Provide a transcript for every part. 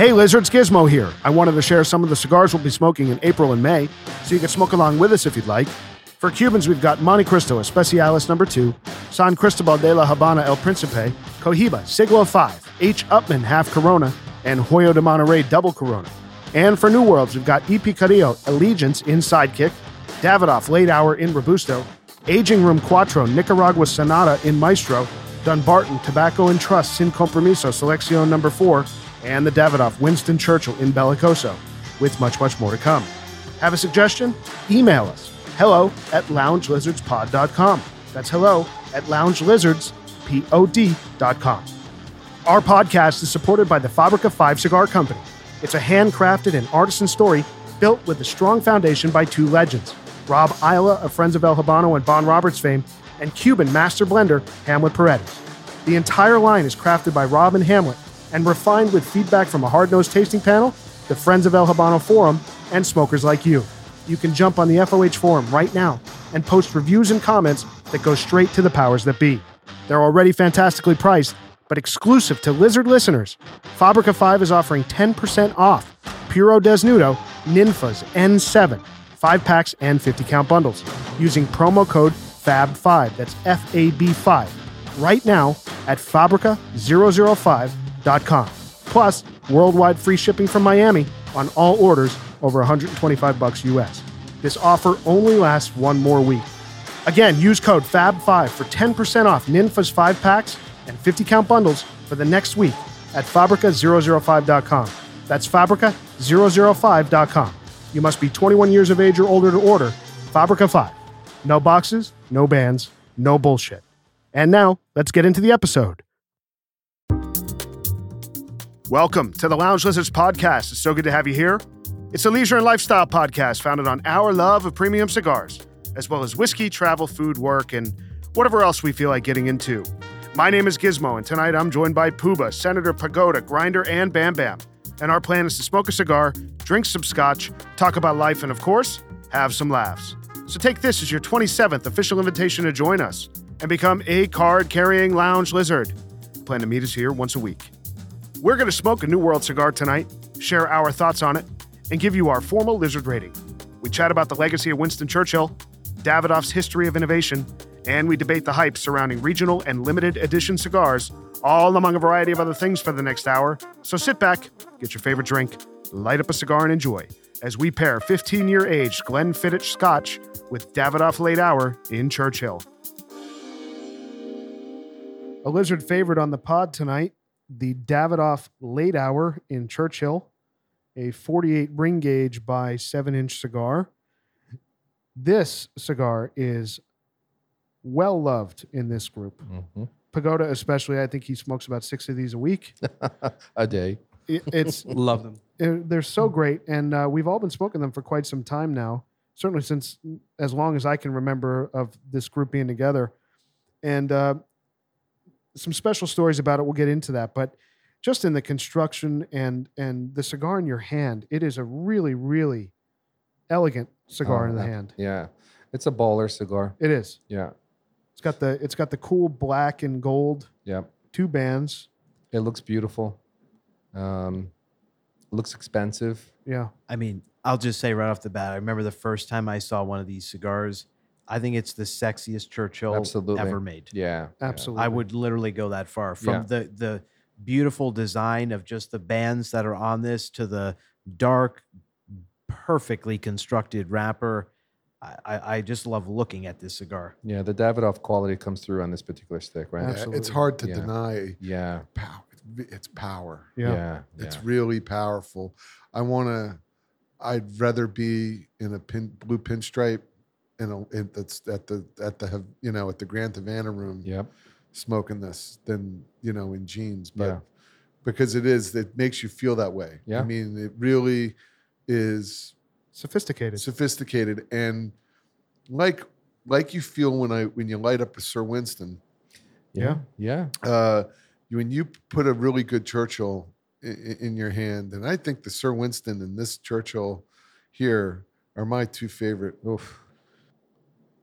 Hey, Lizards Gizmo here. I wanted to share some of the cigars we'll be smoking in April and May, so you can smoke along with us if you'd like. For Cubans, we've got Montecristo Especialis number 2, San Cristobal de la Habana El Principe, Cohiba Siglo 5, H. Upmann Half Corona, and Hoyo de Monterrey Double Corona. And for New Worlds, we've got E. Carrillo Allegiance in Sidekick, Davidoff Late Hour in Robusto, Aging Room Quattro Nicaragua Sonata in Maestro, Dunbarton Tobacco and Trust Sin Compromiso Selección number 4, and the Davidoff Winston Churchill in Bellicoso, with much, much more to come. Have a suggestion? Email us hello at loungelizardspod.com. That's hello at loungelizardspod.com. Our podcast is supported by the Fabrica 5 Cigar Company. It's a handcrafted and artisan story built with a strong foundation by two legends Rob Isla of Friends of El Habano and Bon Roberts fame, and Cuban master blender Hamlet Paredes. The entire line is crafted by Rob and Hamlet and refined with feedback from a hard nosed tasting panel, the Friends of El Habano Forum, and smokers like you. You can jump on the FOH Forum right now and post reviews and comments that go straight to the powers that be. They're already fantastically priced, but exclusive to Lizard listeners. Fabrica 5 is offering 10% off Puro Desnudo Ninfas N7, 5 packs and 50 count bundles using promo code FAB5. That's F A B 5 right now at Fabrica005.com. Plus, worldwide free shipping from Miami on all orders over 125 bucks US. This offer only lasts one more week. Again, use code FAB5 for 10% off Ninfa's 5 packs and 50 count bundles for the next week at Fabrica005.com. That's Fabrica005.com. You must be 21 years of age or older to order. Fabrica 5. No boxes, no bands, no bullshit. And now, let's get into the episode. Welcome to the Lounge Lizards podcast. It's so good to have you here. It's a leisure and lifestyle podcast founded on our love of premium cigars, as well as whiskey, travel, food, work, and whatever else we feel like getting into. My name is Gizmo, and tonight I'm joined by Pooba, Senator Pagoda, Grinder, and Bam Bam. And our plan is to smoke a cigar, drink some scotch, talk about life, and of course, have some laughs. So take this as your 27th official invitation to join us and become a card carrying lounge lizard. Plan to meet us here once a week. We're going to smoke a New World cigar tonight, share our thoughts on it, and give you our formal lizard rating. We chat about the legacy of Winston Churchill, Davidoff's history of innovation, and we debate the hype surrounding regional and limited edition cigars, all among a variety of other things for the next hour. So sit back, get your favorite drink, light up a cigar, and enjoy as we pair 15 year aged Glenfiddich Scotch with Davidoff Late Hour in Churchill. A lizard favorite on the pod tonight, the Davidoff Late Hour in Churchill, a 48 ring gauge by 7 inch cigar. This cigar is well loved in this group. Mhm. Pagoda, especially, I think he smokes about six of these a week. a day. It- it's Love them. uh, they're so great, and uh, we've all been smoking them for quite some time now. Certainly since as long as I can remember of this group being together, and uh, some special stories about it. We'll get into that, but just in the construction and and the cigar in your hand, it is a really really elegant cigar Oh, in the that- hand. Yeah. It's a baller cigar. It is. Yeah. It's got the it's got the cool black and gold Yeah. two bands. It looks beautiful. Um, looks expensive. Yeah, I mean, I'll just say right off the bat, I remember the first time I saw one of these cigars. I think it's the sexiest Churchill Absolutely. ever made. Yeah. yeah. absolutely. I would literally go that far from Yeah. the the beautiful design of just the bands that are on this to the dark, perfectly constructed wrapper. I, I, I just love looking at this cigar. Yeah. The Davidoff quality comes through on this particular stick, right? Absolutely. It's hard to Yeah. deny Yeah. power. It's power. Yeah. Yeah. It's yeah. really powerful. I want to. I'd rather be in a pin, blue pinstripe, in a in, that's at the at the you know at the Grand Havana room Yep. smoking this than you know in jeans. But Yeah. because it is, it makes you feel that way. Yeah. I mean, it really is sophisticated. sophisticated and like like you feel when I when you light up a Sir Winston. Yeah. Yeah. uh, when you put a really good Churchill in, in your hand, and I think the Sir Winston and this Churchill here are my two favorite. Oof.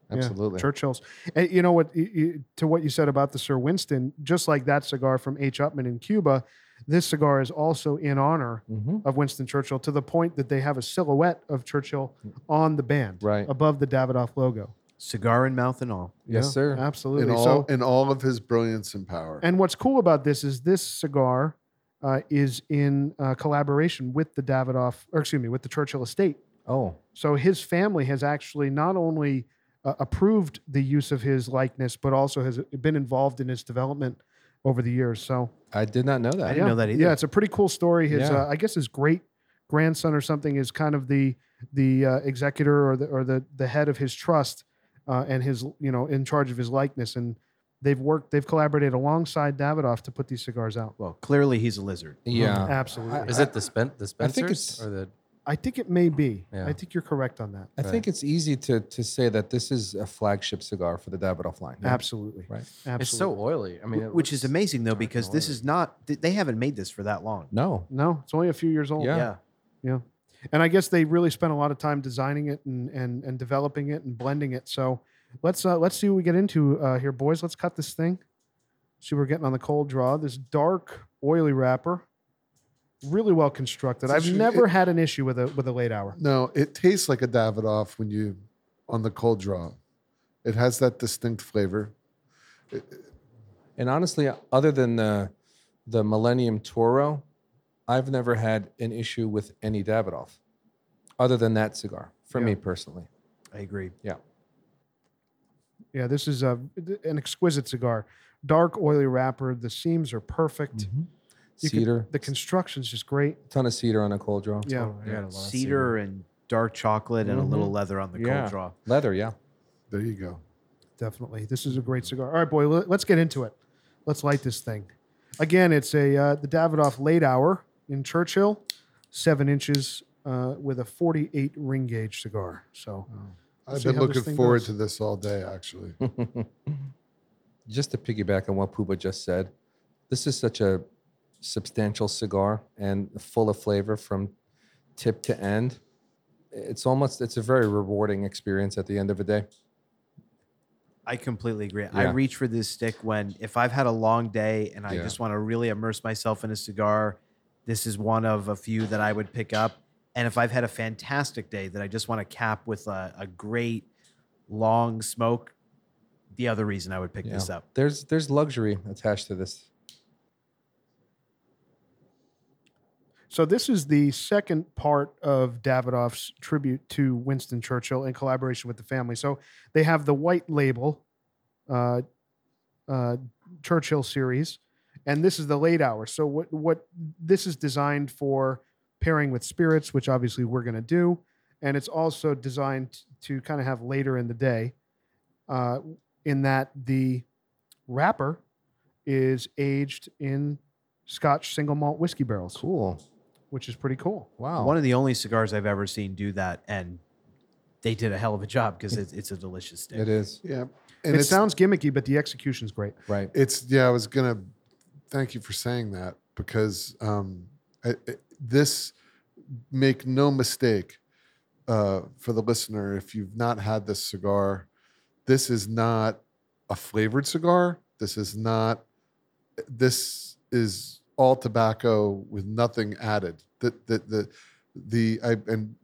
Yeah, Absolutely. Churchill's. And you know what? y- y- To what you said about the Sir Winston, just like that cigar from H. Upmann in Cuba, this cigar is also in honor hmm of Winston Churchill to the point that they have a silhouette of Churchill on the band, Right. above the Davidoff logo. Cigar in mouth and all. Yes, Yeah, sir. Absolutely. in all so, in all of his brilliance and power. and what's cool about this is this cigar uh, is in uh, collaboration with the Davidoff, or excuse me, with the Churchill estate. Oh, So his family has actually not only uh, approved the use of his likeness, but also has been involved in its development over the years. So I did not know that. I didn't know that either. Yeah, it's a pretty cool story. His, Yeah. uh, I guess, his great grandson or something is kind of the the uh, executor or the or the the head of his trust, uh, and his you know in charge of his likeness. And they've worked, they've collaborated alongside Davidoff to put these cigars out. Well, clearly he's a lizard. Yeah. Absolutely. I- Is it the Spen- the I think Spencers it's- or the? I think it may be. Yeah. I think you're correct on that. I think it's easy to to say that this is a flagship cigar for the Davidoff line. Absolutely. Right. Absolutely. It's so oily. I mean, it which is amazing though because this is not they haven't made this for that long. No. no, it's only a few years old. Yeah. Yeah. And I guess they really spent a lot of time designing it and and, and developing it and blending it. So let's uh, let's see what we get into uh, here, boys. Let's cut this thing. See what we're getting on the cold draw. This dark, oily wrapper. Really well constructed. I've actually- never it- had an issue with a with a late hour. no, it tastes like a Davidoff when you on the cold draw. It has that distinct flavor. And honestly, other than the the Millennium Toro, I've never had an issue with any Davidoff, other than that cigar. For me personally, I agree. Yeah, Yeah, this is a an exquisite cigar. Dark, oily wrapper. The seams are perfect. Mm-hmm. You can- cedar, the construction's just great. ton of cedar on a cold draw. Yeah. Oh, I got a lot of Cedar and dark chocolate and a little leather on the Yeah. cold draw. Leather, yeah. There you go. Definitely. This is a great cigar. All right, boy, let- let's get into it. Let's light this thing. Again, it's a uh, the Davidoff late hour in Churchill, seven inches uh, with a 48 ring gauge cigar. So I've been looking forward goes. to this all day, actually. just to piggyback on what Puba just said, this is such a substantial cigar and full of flavor from tip to end. It's almost it's a very rewarding experience at the end of the day. I completely agree. I reach for this stick when if I've had a long day and I Yeah. just want to really immerse myself in a cigar, this is one of a few that I would pick up. And if I've had a fantastic day that I just want to cap with a, a great long smoke, the other reason I would pick Yeah. this up. There's there's luxury attached to this. So this is the second part of Davidoff's tribute to Winston Churchill in collaboration with the family. So they have the white label, uh, uh, Churchill series, and this is the late hour. So what what this is designed for pairing with spirits, which obviously we're going to do, and it's also designed to kind of have later in the day, uh, in that the wrapper is aged in Scotch single malt whiskey barrels Cool. Which is pretty cool. Wow. One of the only cigars I've ever seen do that. And they did a hell of a job because it's, it's a delicious stick. it is. Yeah. And And it sounds gimmicky, but the execution's great. Right. it's yeah, I was gonna thank you for saying that because um I, I- this make no mistake uh for the listener if you've not had this cigar, this is not a flavored cigar. This is not this is all tobacco with nothing added. The the the the I and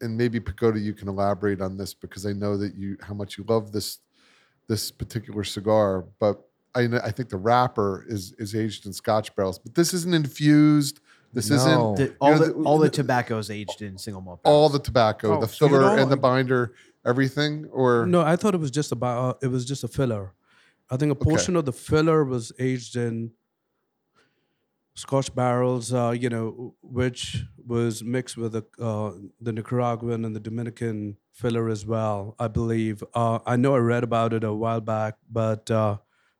and maybe Pagoda you can elaborate on this because I know that you how much you love this this particular cigar, but I I think the wrapper is is aged in Scotch barrels, but this isn't infused. This No. isn't The- all, know, the, the- all the the- tobacco's aged in single malt. all the tobacco, Oh, the so you filler know, and the binder, everything, or No, I thought it was just about. Uh, it was just a filler. I think a portion of the filler was aged in Scotch barrels. Uh, you know, which was mixed with the uh, the Nicaraguan and the Dominican filler as well. I believe. Uh, I know I read about it a while back, but uh,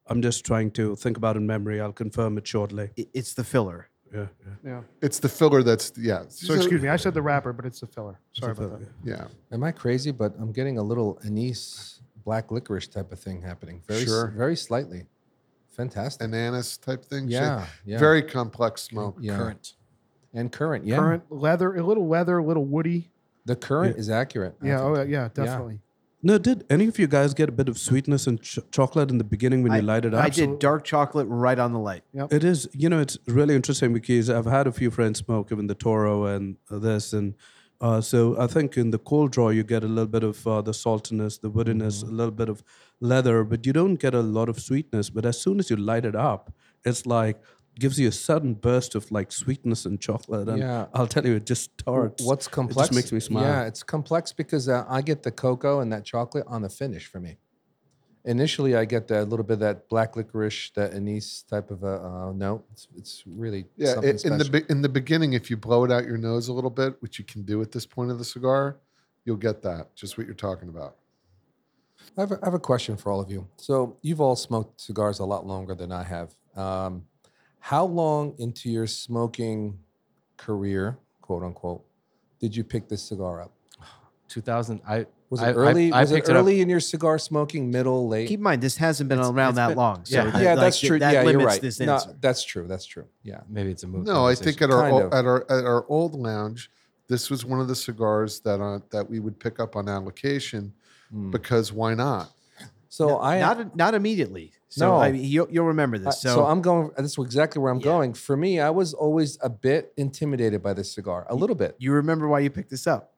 I'm just trying to think about it in memory. I'll confirm it shortly. It's the filler. Yeah. yeah. Yeah. it's the filler that's yeah. So excuse me, I said the wrapper, but it's the filler. Sorry about that. Yeah, Am I crazy? But I'm getting a little anise black licorice type of thing happening. Very s- Sure. very slightly. Fantastic. an anise type thing. Shit. yeah. Yeah. very complex smoke. yeah. current. And current. Yeah. Current leather, a little leather, a little woody. The current is accurate. Yeah. I Oh, yeah. Definitely. No, did any of you guys get a bit of sweetness and ch- chocolate in the beginning when I, you light it up? I did dark chocolate right on the light. It is, you know, it's really interesting because I've had a few friends smoke, even the Toro and this, and uh, so I think in the cold draw you get a little bit of uh, the saltiness, the woodiness, a little bit of leather, but you don't get a lot of sweetness. But as soon as you light it up, it's like gives you a sudden burst of like sweetness and chocolate. And Yeah. I'll tell you, it just starts. What's complex? It just makes me smile. Yeah, it's complex because uh, I get the cocoa and that chocolate on the finish for me. Initially, I get that little bit of that black licorice, that anise type of a uh, note. It's, it's really Yeah, something i- in the be- in the beginning, if you blow it out your nose a little bit, which you can do at this point of the cigar, you'll get that. Just what you're talking about. I have, a, I have a question for all of you. So you've all smoked cigars a lot longer than I have. Um, how long into your smoking career, quote unquote, did you pick this cigar up? 2000. I Was it I- I- early? I was it picked it early in your cigar smoking? Middle, late? Keep in mind, this hasn't been It's- around it's that been- long. So yeah. that, yeah, like, that's true. That yeah, you're right. this no, answer. that's true. That's true. Yeah. Maybe it's a move. No, I think at our Kind o- of. at our at our old lounge, this was one of the cigars that uh, that we would pick up on allocation Mm. because why not? So I not not immediately. So No. I you'll, you'll remember this. so, So, I'm going. This is exactly where I'm Yeah. going. For me, I was always a bit intimidated by this cigar, a little bit, you remember why you picked this up?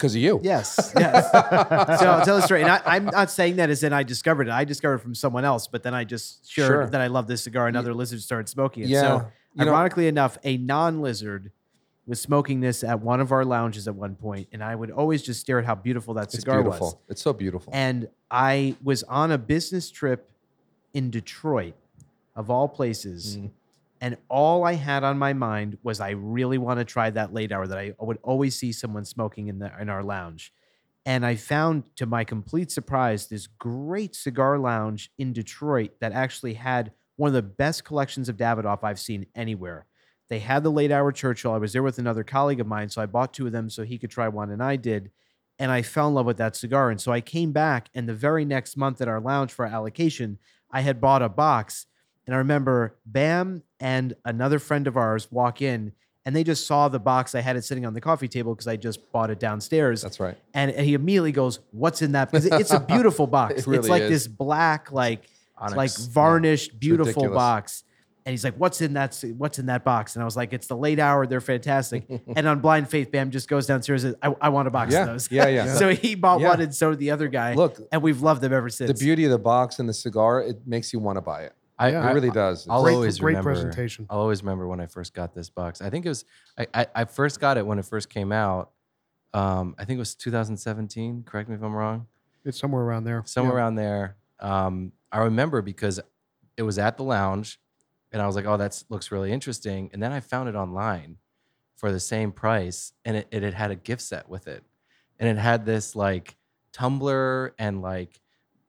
Because of you. Yes, yes. so I'll tell the story. And I, I'm not saying that as in I discovered it. I discovered it from someone else, but then I just shared Sure. that I love this cigar. Another lizard started smoking it. Yeah. So You know- ironically enough, a non-lizard was smoking this at one of our lounges at one point, and I would always just stare at how beautiful that It's cigar beautiful. was. It's so beautiful. And I was on a business trip in Detroit, of all places. Mhm. And all I had on my mind was I really want to try that late hour that I would always see someone smoking in the in our lounge. And I found to my complete surprise this great cigar lounge in Detroit that actually had one of the best collections of Davidoff I've seen anywhere. They had the late hour Churchill. I was there with another colleague of mine, so I bought two of them so he could try one and I did. And I fell in love with that cigar. And so I came back, and the very next month at our lounge for our allocation, I had bought a box. And I remember Bam and another friend of ours walk in, and they just saw the box. I had it sitting on the coffee table because I just bought it downstairs. That's right. and, and he immediately goes, "What's in that?" Because it- it's a beautiful box. It it's like is. this black, like it's like Onyx, yeah. varnished, beautiful ridiculous. box. And he's like, "What's in that? What's in that box?" And I was like, "It's the late hour. They're fantastic." and on blind faith, Bam just goes downstairs. And, I, I want a box Yeah, of those. yeah, yeah. so he bought Yeah. one, and so did the other guy. Look, and we've loved them ever since. the beauty of the box and the cigar, it makes you want to buy it. I. It really does. I'll Great- always great remember, presentation. I'll always remember when I first got this box. I think it was I, I, I first got it when it first came out. Um, I think it was 2017. Correct me if I'm wrong. It's somewhere around there. Somewhere Yeah. around there. Um, I remember because it was at the lounge, and I was like, "Oh, that looks really interesting." And then I found it online for the same price, and it, it had had a gift set with it, and it had this like tumbler and like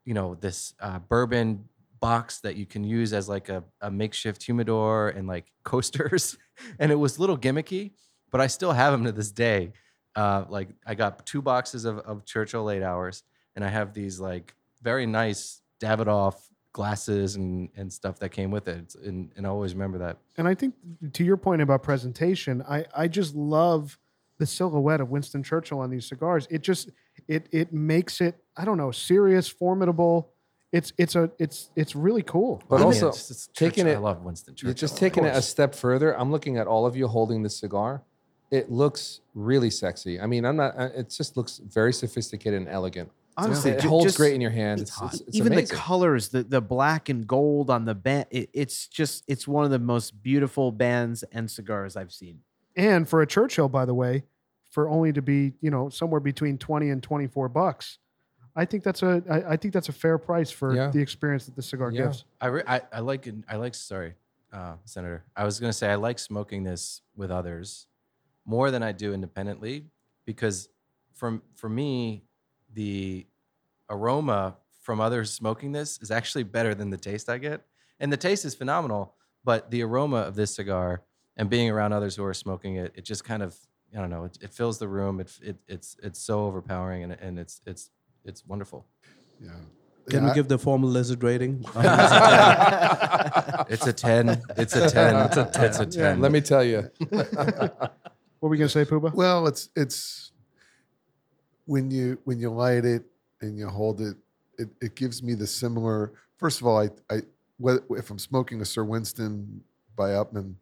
you know this uh, bourbon box that you can use as like a, a makeshift humidor and like coasters and it was a little gimmicky but i still have them to this day uh, like i got two boxes of, of churchill late hours and i have these like very nice davidoff glasses and, and stuff that came with it and, and i always remember that And I think to your point about presentation, I, I just love the silhouette of Winston Churchill on these cigars. It just it it makes it I don't know serious, formidable. It's it's a it's it's really cool. But I mean, also it's just taking it- i love winston churchill You're just taking it a step further. I'm looking at all of you holding the cigar. It looks really sexy. I mean, I'm not. uh, It just looks very sophisticated and elegant. Honestly, it holds just- great in your hand. it's It's, it's, it's even amazing. the colors, the the black and gold on the band. It, it's just it's one of the most beautiful bands and cigars I've seen. And for a Churchill, by the way, for only to be you know somewhere between twenty and twenty four bucks, I think that's a I, I think that's a fair price for Yeah. the experience that the cigar Yeah. gives. I, re- I I like I like sorry, uh, Senator. I was gonna say I like smoking this with others more than I do independently because from for me the aroma from others smoking this is actually better than the taste I get, and the taste is phenomenal. But the aroma of this cigar and being around others who are smoking it, it just kind of I don't know. It, it fills the room. It, it it's it's so overpowering and and it's it's it's wonderful. Yeah. Can Yeah, we give the formal lizard rating? It's a ten. It's a ten. It's a ten. It's a Yeah. Let me tell you. What were we gonna say, Pooba? Well, it's it's when you when you light it and you hold it, it, it gives me the similar. First of all, I, I whe- if I'm smoking a Sir Winston by Upmann,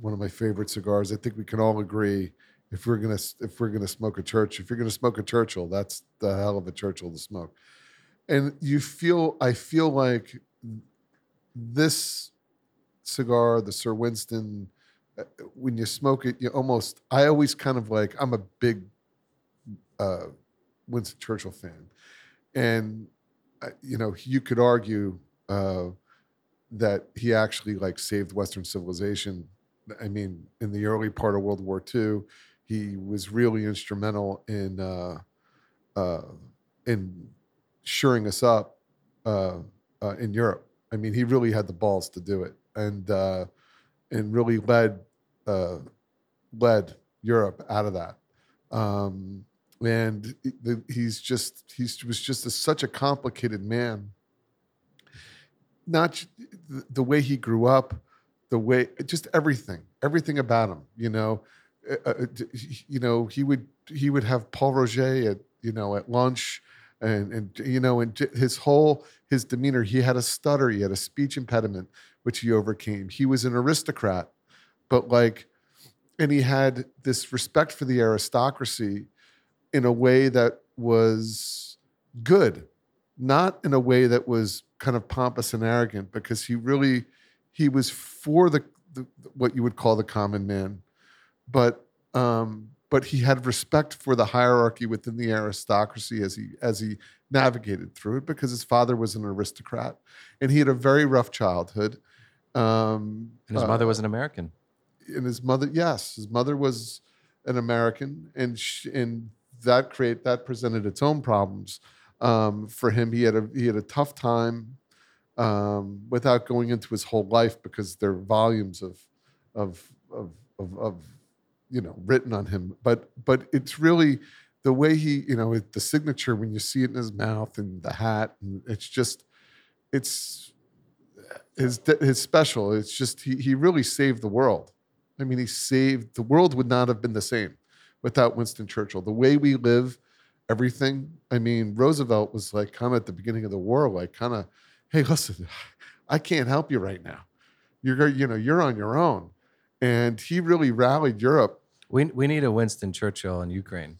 one of my favorite cigars, I think we can all agree if we're gonna if we're gonna smoke a church, if you're gonna smoke a Churchill, that's the hell of a Churchill to smoke. And you feel, I feel like this cigar, the Sir Winston, uh, when you smoke it, you almost. I always kind of like. I'm a big uh, Winston Churchill fan, and uh, you know you could argue uh, that he actually like saved Western civilization. I mean, in the early part of World War II, he was really instrumental in uh, uh, in shoring us up uh, uh, in Europe. I mean, he really had the balls to do it, and uh, and really led uh, led Europe out of that. Um, and he's just he was just a, such a complicated man. Not the, the way he grew up, the way just everything, everything about him. You know, uh, uh, you know he would he would have Pol Roger at you know at lunch, and and you know and his whole his demeanor. He had a stutter, he had a speech impediment, which he overcame. He was an aristocrat, but like, and he had this respect for the aristocracy in a way that was good, not in a way that was kind of pompous and arrogant, because he really he was for the, the what you would call the common man, but um, but he had respect for the hierarchy within the aristocracy as he as he navigated through it because his father was an aristocrat and he had a very rough childhood. Um, And his mother uh, was an American. and his mother yes his mother was an american and sh and that create that presented its own problems um, for him he had a he had a tough time um, without going into his whole life because there are volumes of of of of, of you know written on him but but it's really the way he you know the signature when you see it in his mouth and the hat and it's just it's his his special it's just he, he really saved the world I mean, he saved the world would not have been the same without Winston Churchill. The way we live, everything. I mean, Roosevelt was like kind of at the beginning of the war, like kind of, hey, listen, I can't help you right now. You're you know you're on your own, and he really rallied Europe. We, we need a Winston Churchill in Ukraine.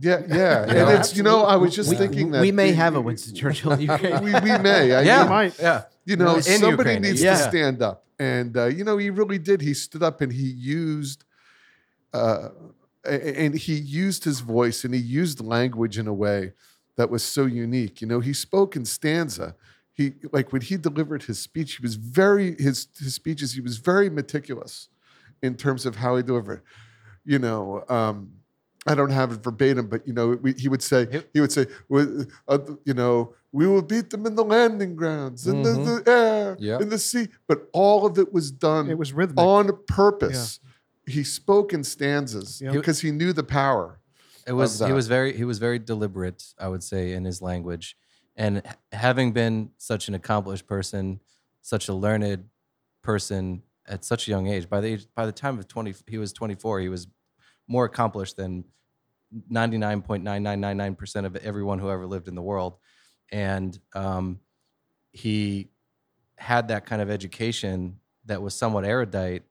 Yeah, yeah, and know? it's you know I was just we, thinking that we may the- have a Winston Churchill in Ukraine. we, we may. I yeah, mean, might. yeah. you know, In somebody Ukraine, needs yeah. to stand up. And, uh, you know, he really did. He stood up and he used, uh, and he used his voice and he used language in a way that was so unique. You know, he spoke in stanza. He, like when he delivered his speech, he was very, his, his speeches, he was very meticulous in terms of how he delivered. You know, um, I don't have it verbatim, but you know, we, he would say, he would say, uh, you know, we will beat them in the landing grounds, in Mhm. the, the air, Yep. in the sea. But all of it was done It was rhythmic. on purpose. He spoke in stanzas Yeah. because he knew the power. It was he was very he was very deliberate, I would say, in his language, and having been such an accomplished person, such a learned person at such a young age. By the age, by the time of twenty, he was twenty four. He was more accomplished than ninety nine point nine nine nine nine percent of everyone who ever lived in the world, and um, he had that kind of education that was somewhat erudite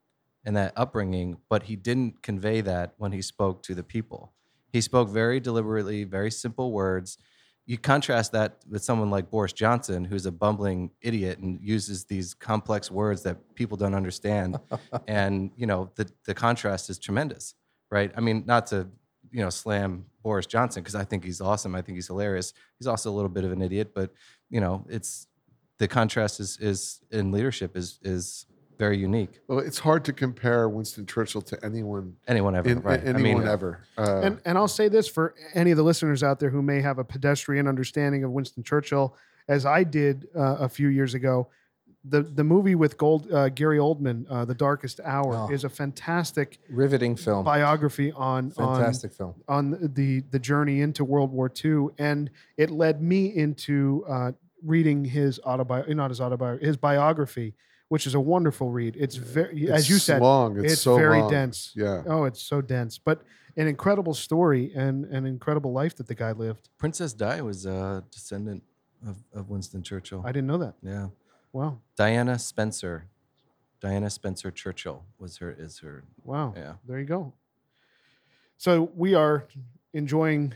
and that upbringing, but he didn't convey that when he spoke to the people. He spoke very deliberately, very simple words. You contrast that with someone like Boris Johnson, who's a bumbling idiot and uses these complex words that people don't understand. and, you know, the, the contrast is tremendous, right? I mean, not to, you know, slam Boris Johnson, because I think he's awesome. I think he's hilarious. He's also a little bit of an idiot, but, you know, it's the contrast is, is in leadership is, is very unique. Well, it's hard to compare Winston Churchill to anyone, Anyone ever, in, right? anyone ever. Uh, and and I'll say this for any of the listeners out there who may have a pedestrian understanding of Winston Churchill, as I did uh, a few years ago. The the movie with Gold uh, Gary Oldman, uh, The Darkest Hour, Oh. is a fantastic Riveting film. biography on Fantastic film. on on the the journey into World War II, and it led me into uh, reading his autobiography, not his autobiography, his biography, which is a wonderful read. It's very, It's as you said, long. It's, it's, so very long. dense. Yeah. Oh, it's so dense, but an incredible story and an incredible life that the guy lived. Princess Di was a descendant of, of Winston Churchill. I didn't know that. yeah. Wow. Diana Spencer. Diana Spencer Churchill was her is her Wow. yeah. There you go. So we are enjoying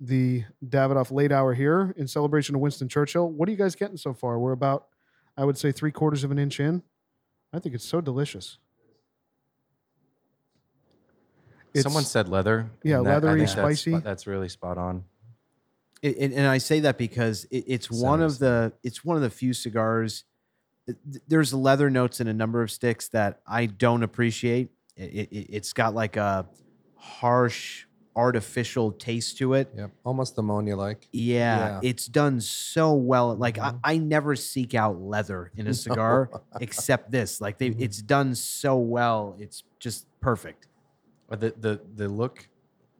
the Davidoff late hour here in celebration of Winston Churchill. What are you guys getting so far? We're about, I would say, three quarters of an inch in. I think it's so delicious. Someone said leather. Yeah, and that- I leathery, think that's spicy. spot- That's really spot on. It, and, and I say that because it, it's one of the it's one of the few cigars. th- th- There's leather notes in a number of sticks that I don't appreciate. It, it, it's got like a harsh, artificial taste to it. Yep. Almost ammonia like. Yeah, Yeah. it's done so well. Like Mhm. I, I never seek out leather in a cigar except this. Like they, Mhm. it's done so well. It's just perfect. But the the the look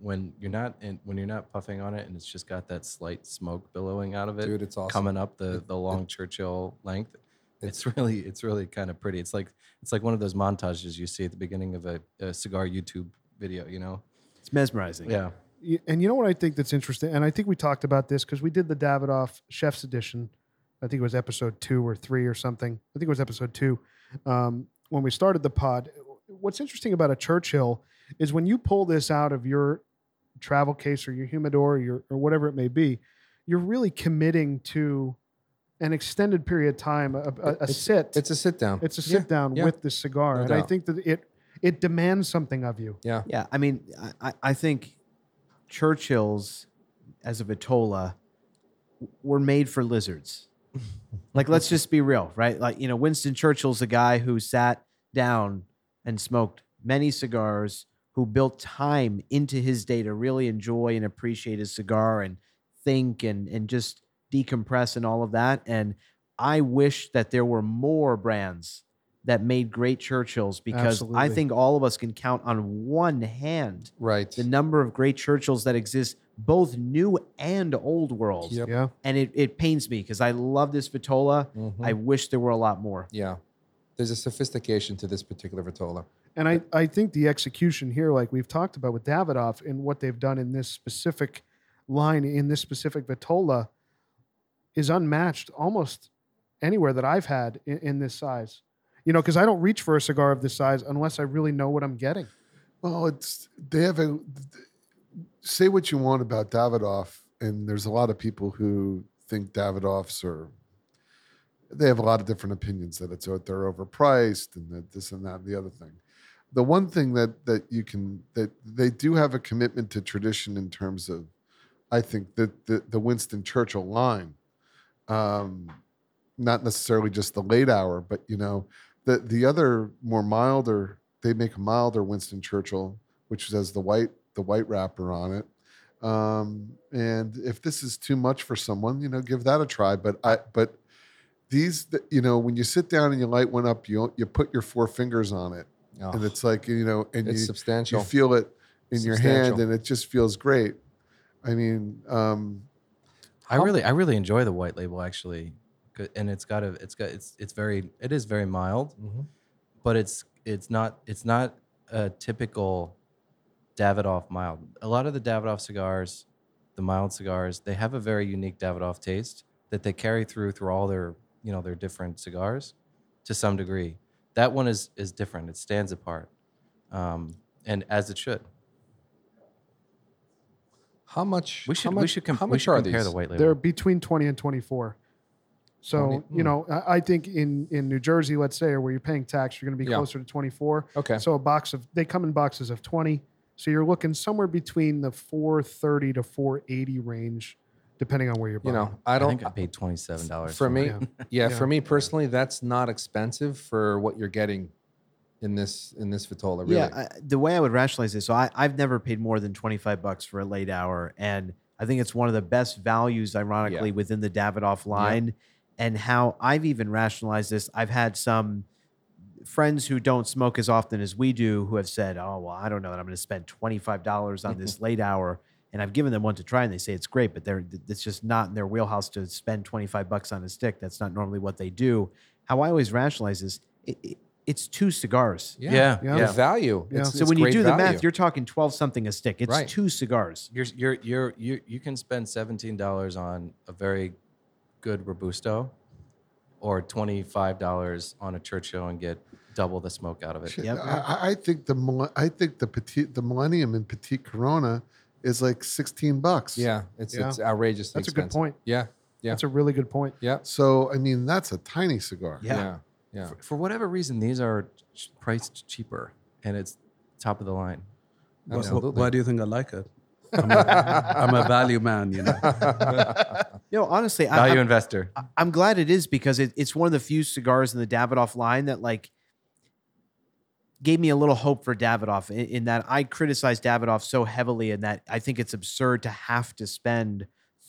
when you're not in, when you're not puffing on it and it's just got that slight smoke billowing out of it Dude, it's awesome. coming up the the long Churchill length. It's It's really it's really kind of pretty. It's like it's like one of those montages you see at the beginning of a, a cigar YouTube video. You know? It's mesmerizing. Yeah. And you know what I think that's interesting? And I think we talked about this because we did the Davidoff Chef's Edition. I think it was episode two or three or something. I think it was episode two um, when we started the pod. What's interesting about a Churchill is when you pull this out of your travel case or your humidor or, your, or whatever it may be, you're really committing to an extended period of time, a, a, a It's- sit. It's a sit down. It's a Yeah, sit down yeah. with the cigar, No and I think that it it demands something of you. Yeah. Yeah, I mean, I- I, I think Churchill's as a Vitola were made for lizards. like, let's just be real, right? Like, you know, Winston Churchill's a guy who sat down and smoked many cigars, who built time into his day to really enjoy and appreciate his cigar and think and and just decompress and all of that. And I wish that there were more brands that made great Churchills because I think all of us can count on one hand Right. the number of great Churchills that exist, both new and old world. Yep. Yeah. And it, it pains me because I love this Vitola. Mhm. I wish there were a lot more. yeah. There's a sophistication to this particular Vitola. And I, I think the execution here, like we've talked about with Davidoff and what they've done in this specific line, in this specific Vitola, is unmatched almost anywhere that I've had in, in this size. You know, because I don't reach for a cigar of this size unless I really know what I'm getting. Well, it's they have a say what you want about Davidoff, and there's a lot of people who think Davidoffs are. They have a lot of different opinions that it's they're overpriced and that this and that and the other thing. The one thing that that you can that they do have a commitment to tradition in terms of, I think that the the Winston Churchill line, um, not necessarily just the late hour, but you know the the other more milder they make a milder Winston Churchill, which has the white the white wrapper on it. Um, and if this is too much for someone, you know, give that a try. But I but these you know when you sit down and you light one up, you you put your four fingers on it, Oh, and it's like you know, and it's you substantial. you feel it in your hand, and it just feels great. I mean, um, I really I really enjoy the white label actually, and it's got a it's got it's it's very it is very mild, Mhm. but it's it's not it's not a typical Davidoff mild. A lot of the Davidoff cigars, the mild cigars, they have a very unique Davidoff taste that they carry through through all their you know their different cigars to some degree. That one is is different. It stands apart, um, and as it should. How much? We how should much, we should com- how we should are compare the white label. They're between 20 and 24. So, 20, you hmm. know, I, I think in, in New Jersey, let's say, or where you're paying tax, you're going to be Yeah. closer to 24. Okay. So a box of, they come in boxes of 20. So you're looking somewhere between the 430 to 480 range, depending on where you're you buying. know, I I don't. think I paid twenty seven dollars for me, Yeah. yeah, Yeah. for me personally, that's not expensive for what you're getting in this in this Vitola. Really. Yeah, I, the way I would rationalize this, so I, I've never paid more than 25 bucks for a late hour. And I think it's one of the best values, ironically, within the Davidoff line. And how I've even rationalized this, I've had some friends who don't smoke as often as we do who have said, oh, well, I don't know that I'm going to spend $25 on this late hour. And I've given them one to try and they say it's great, but they're it's just not in their wheelhouse to spend 25 bucks on a stick. That's not normally what they do. how I always rationalize is it, it, it's two cigars. Yeah, yeah. Yeah. The value. Yeah. It's, So it's when you great do the value. math, you're talking 12 something a stick. It's Right. two cigars. You're you're you're you you can spend seventeen dollars on a very good robusto, or twenty five dollars on a Churchill and get double the smoke out of it. Shit, Yep. I, I- I think the mille- I think the petite the Millennium and Petite Corona is like sixteen bucks. yeah, it's Yeah. it's outrageously That's a good point. Yeah, yeah, That's a really good point. yeah, So I mean, that's a tiny cigar. Yeah. yeah, yeah. For, for whatever reason, these are ch- priced cheaper, and it's top of the line. Wh- wh- Absolutely. Why do you think I like it? I'm a, I'm a value man, you know. Know, honestly, I, Value I'm, investor. I- I'm glad it is because it, it's one of the few cigars in the Davidoff line that like gave me a little hope for Davidoff in, in that I criticized Davidoff so heavily in that I think it's absurd to have to spend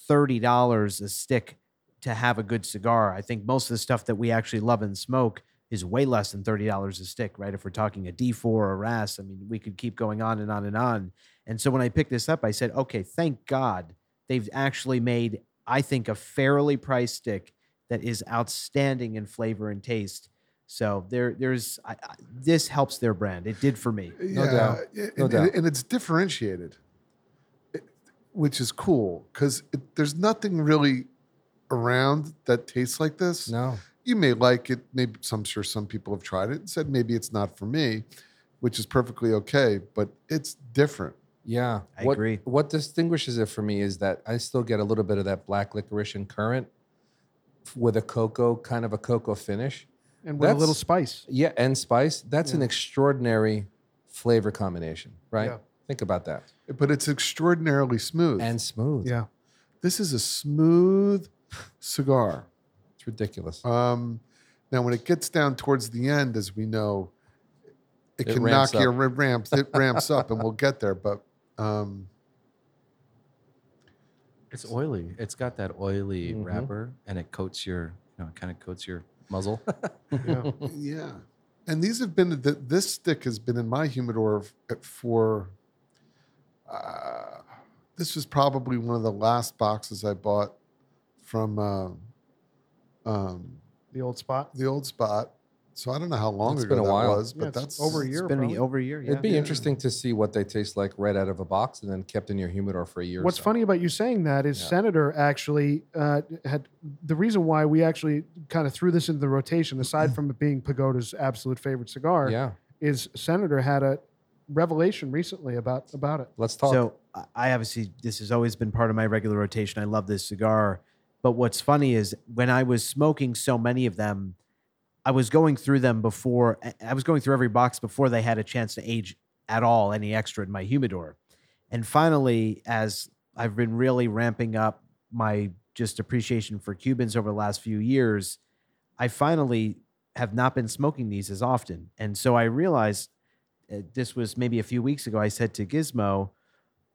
thirty dollars a stick to have a good cigar. I think most of the stuff that we actually love and smoke is way less than thirty dollars a stick, right? If we're talking a D4 or a RAS, I mean, we could keep going on and on and on. And so when I picked this up, I said, okay, thank God they've actually made, I think, a fairly priced stick that is outstanding in flavor and taste. So there, there's I, I, this helps their brand. It did for me. Uh, no yeah, doubt. and, No and- doubt. and it's differentiated, which is cool because there's nothing really around that tastes like this. No, You may like it. Maybe I'm sure some people have tried it and said maybe it's not for me, which is perfectly okay. But it's different. Yeah. I what, agree. What distinguishes it for me is that I still get a little bit of that black licorice and currant with a cocoa kind of a cocoa finish. And with a little spice. Yeah, and spice. That's an extraordinary flavor combination, right? Yeah. Think about that. But it's extraordinarily smooth. And smooth. Yeah. this is a smooth cigar. It's ridiculous. Um, now, when it gets down towards the end, as we know, it, It can knock your up. it ramps. It ramps up, and we'll get there. But um, It's oily. It's got that oily Mhm. wrapper, and it coats your, you know, it kind of coats your muzzle. Yeah. yeah, and these have been the, this stick has been in my humidor f- for. Uh, this was probably one of the last boxes I bought from uh, um, The old spot. the old spot. So I don't know how long It's ago been a that while. was, Yeah, but it's that's over a It's year. been probably. a, over a year. Yeah. It'd be Yeah. interesting to see what they taste like right out of a box and then kept in your humidor for a year. or What's so. funny about you saying that is Yeah. Senator actually uh, had the reason why we actually kind of threw this into the rotation, aside from it being Pagoda's absolute favorite cigar, Yeah. is Senator had a revelation recently about about it. Let's talk. So I- I obviously this has always been part of my regular rotation. I love this cigar, but what's funny is when I was smoking so many of them, I was going through them before. I- was going through every box before they had a chance to age at all, any extra in my humidor. And finally, as I've been really ramping up my just appreciation for Cubans over the last few years, I finally have not been smoking these as often. And so I realized uh, this was maybe a few weeks ago. I said to Gizmo,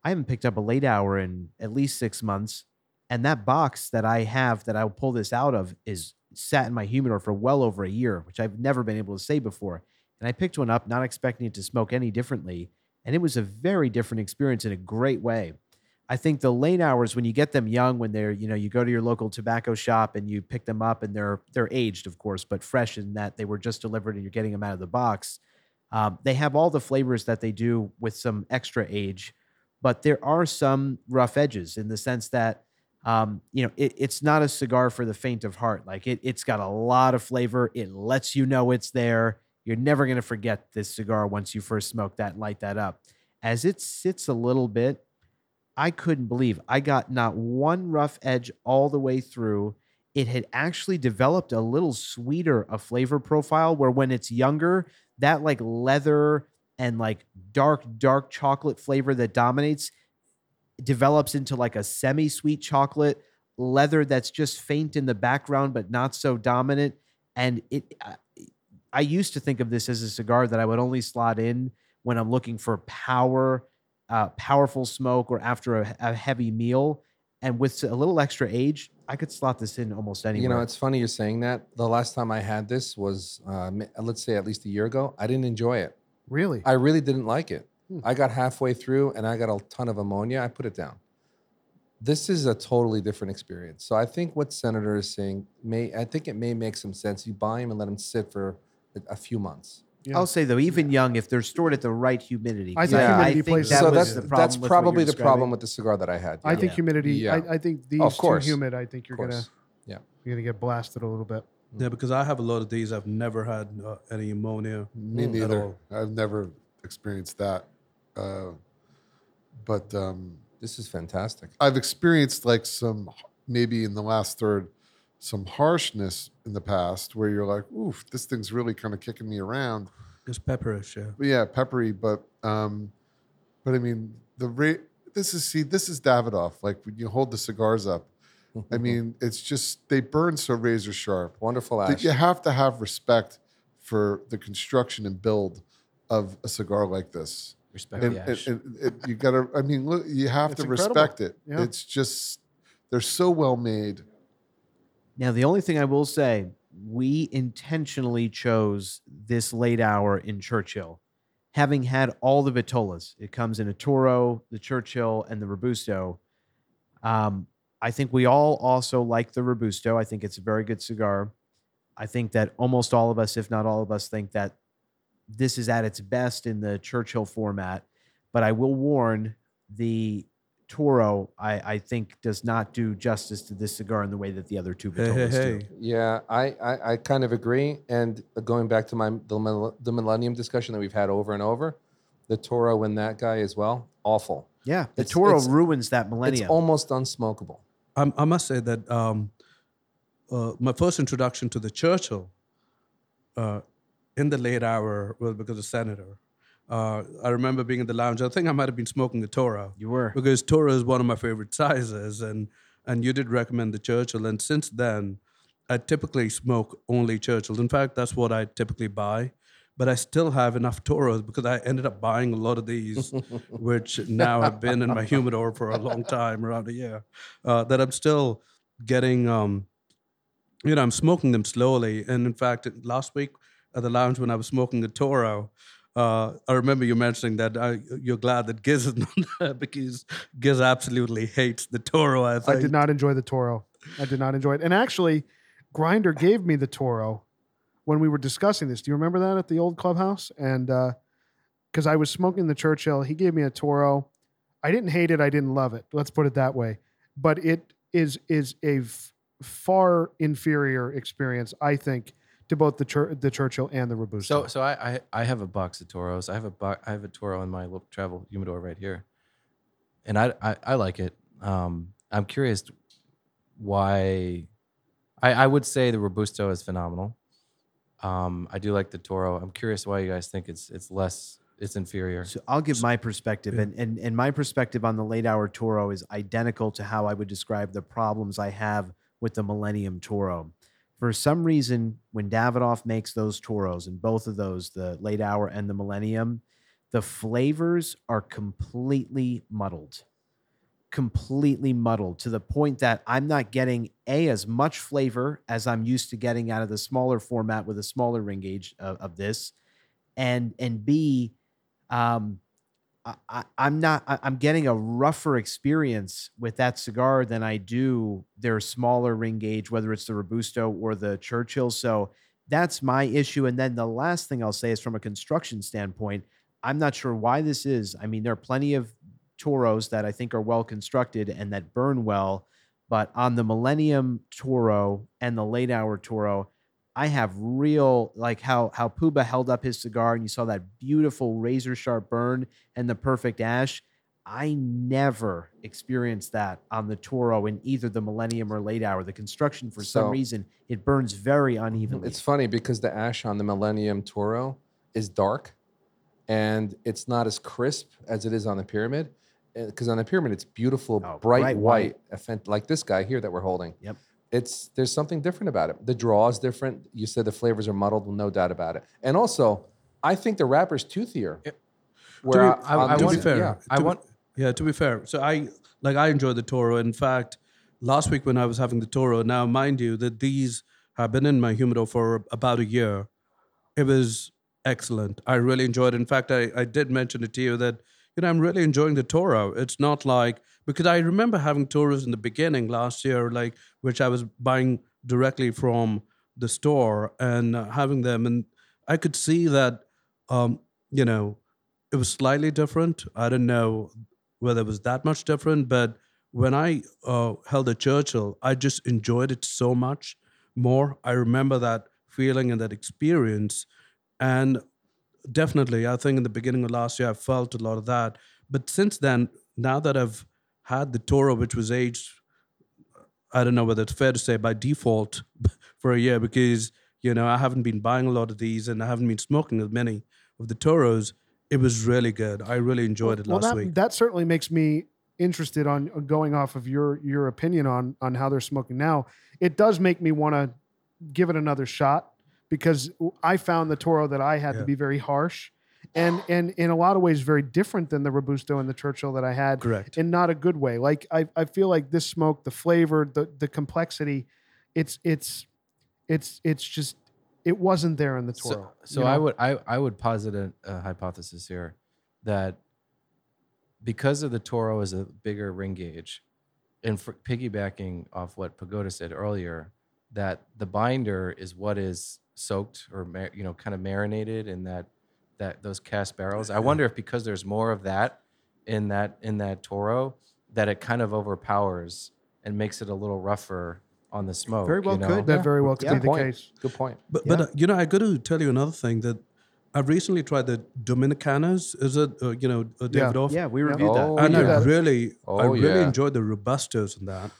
I haven't picked up a late hour in at least six months. And that box that I have that I'll pull this out of is sat in my humidor for well over a year, which I've never been able to say before. And I picked one up, not expecting it to smoke any differently. And it was a very different experience in a great way. I think the late hours when you get them young, when they're, you know, you go to your local tobacco shop and you pick them up and they're they're aged, of course, but fresh in that they were just delivered and you're getting them out of the box. Um, they have all the flavors that they do with some extra age, but there are some rough edges in the sense that um, you know it, it's not a cigar for the faint of heart. Like it, it's got a lot of flavor. It lets you know it's there. You're never going to forget this cigar once you first smoke that light that up. As it sits a little bit, I couldn't believe I got not one rough edge all the way through. It had actually developed a little sweeter a flavor profile where when it's younger, that like leather and like dark, dark chocolate flavor that dominates develops into like a semi sweet chocolate leather that's just faint in the background but not so dominant. And it, I, I used to think of this as a cigar that I would only slot in when I'm looking for power, uh, powerful smoke, or after a, a heavy meal. And with a little extra age, I could slot this in almost anywhere. You know, it's funny you're saying that. The last time I had this was, uh, let's say, at least a year ago. I didn't enjoy it. Really? I really didn't like it. Hmm. I got halfway through and I got a ton of ammonia. I put it down. This is a totally different experience. So I think what Senator is saying may I think it may make some sense. You buy them and let them sit for a, a few months. Yeah. I'll say though, even young, if they're stored at the right humidity, I think Yeah. humidity plays- that so that's the problem that's probably you're the problem with the cigar that I had. I yeah. think humidity. Yeah. I, I think these Of course. too humid. I think you're gonna. Yeah. you're gonna get blasted a little bit. Yeah, because I have a lot of these. I've never had uh, any ammonia. Me at neither. all. I've never experienced that. Uh, but um, This is fantastic. I've experienced like some maybe in the last third some harshness in the past where you're like, oof, this thing's really kind of kicking me around. It's pepperish, yeah. But yeah, peppery, but um, but I mean the rate. This is see, this is Davidoff. Like when you hold the cigars up, I mean, it's just they burn so razor sharp. wonderful ash. you have to have respect for the construction and build of a cigar like this. Respect And, the and- ash. and- and you gotta, I mean, look, you have It's to incredible. respect it. Yeah. It's just they're so well made. Now, the only thing I will say, we intentionally chose this late hour in Churchill, having had all the Vitolas. It comes in a Toro, the Churchill, and the Robusto. Um, I think we all also like the Robusto. I think it's a very good cigar. I think that almost all of us, if not all of us, think that this is at its best in the Churchill format. But I will warn the Toro, I, I think, does not do justice to this cigar in the way that the other two Hey, hey, hey. do. Yeah, I, I, I kind of agree. And going back to my the, mil- the Millennium discussion that we've had over and over, the Toro and that guy as well, awful. Yeah, the It's- Toro it's- ruins that millennium. It's almost unsmokable. I, I must say that um, uh, my first introduction to the Churchill uh, in the late hour was because of Senator. Uh, I remember being in the lounge. I think I might have been smoking a Toro you were. because Toro is one of my favorite sizes, and and you did recommend the Churchill. And since then, I typically smoke only Churchills. In fact, that's what I typically buy. But I still have enough Toros because I ended up buying a lot of these, which now have been in my humidor for a long time, around a year. Uh, that I'm still getting. Um, you know, I'm smoking them slowly. And in fact, last week at the lounge when I was smoking a Toro, uh, I remember you mentioning that uh, you're glad that Giz is not there because Giz absolutely hates the Toro. I I did not enjoy the Toro. I did not enjoy it. And actually, Grinder gave me the Toro when we were discussing this. Do you remember that at the old clubhouse? And because I was smoking the Churchill, he gave me a Toro. I didn't hate it. I didn't love it. Let's put it that way. But it is is a f- far inferior experience, I think, to both the Chur- the Churchill and the Robusto. So, so I, I, I have a box of Toros. I have a bo- I have a Toro in my little travel humidor right here, and I, I, I like it. Um, I'm curious why. I, I would say the Robusto is phenomenal. Um, I do like the Toro. I'm curious why you guys think it's it's less it's inferior. So I'll give my perspective, Yeah. and, and and my perspective on the late hour Toro is identical to how I would describe the problems I have with the Millennium Toro. For some reason, when Davidoff makes those Toros, and both of those, the late hour and the Millennium, the flavors are completely muddled. Completely muddled to the point that I'm not getting a as much flavor as I'm used to getting out of the smaller format with a smaller ring gauge of, of this, and and b um, I, I'm not. I, I'm getting a rougher experience with that cigar than I do their smaller ring gauge, whether it's the Robusto or the Churchill. So that's my issue. And then the last thing I'll say is from a construction standpoint, I'm not sure why this is. I mean, there are plenty of Toros that I think are well constructed and that burn well, but on the Millennium Toro and the Late Hour Toro, I have real like how how Puba held up his cigar and you saw that beautiful razor sharp burn and the perfect ash. I never experienced that on the Toro in either the Millennium or Late Hour. The construction, for some So- reason, it burns very mm, unevenly. It's funny because the ash on the Millennium Toro is dark and it's not as crisp as it is on the Pyramid. Eh, because on the Pyramid, it's beautiful, Oh, bright, bright white, white. like this guy here that we're holding. Yep. It's there's something different about it. The draw is different. You said the flavors are muddled, no doubt about it. And also, I think the wrapper's toothier. Yep. Where To be- I- on I to want- be fair, yeah. I to be- yeah. To be fair, so I like I enjoy the Toro. In fact, last week when I was having the Toro, now mind you that these have been in my humidor for about a year. It was excellent. I really enjoyed. it. In fact, I I did mention it to you that you know, I'm really enjoying the Toro. It's not like because I remember having Toros in the beginning last year, like which I was buying directly from the store and uh, having them, and I could see that, um, you know, it was slightly different. I don't know whether it was that much different, but when I uh, held a Churchill, I just enjoyed it so much more. I remember that feeling and that experience, and definitely, I think in the beginning of last year, I felt a lot of that. But since then, now that I've had the Toro, which was aged, I don't know whether it's fair to say by default for a year, because you know I haven't been buying a lot of these and I haven't been smoking as many of the Toros. It was really good. I really enjoyed it well, last that, week. that certainly makes me interested on on going off of your your opinion on on how they're smoking now. It does make me want to give it another shot because I found the Toro that I had to be very harsh and and in a lot of ways very different than the Robusto and the Churchill that I had Correct. in not a good way. Like I I feel like this smoke, the flavor, the the complexity, it's it's it's it's just it wasn't there in the Toro. So, so you I would I, I would posit a, a hypothesis here that because of the Toro is a bigger ring gauge, and for piggybacking off what Pagoda said earlier, that the binder is what is soaked or you know kind of marinated in that that those cast barrels. I wonder if because there's more of that in that in that Toro that it kind of overpowers and makes it a little rougher on the smoke. Very well you know? could. that very well could Yeah. be the point. case. Good point. But but uh, you know, I got to tell you another thing that I've recently tried the Dominicanas. Is it uh, you know uh, Davidoff? Yeah, we reviewed Oh, that. and do I that. really, I Oh, really yeah. enjoyed the robustos in that.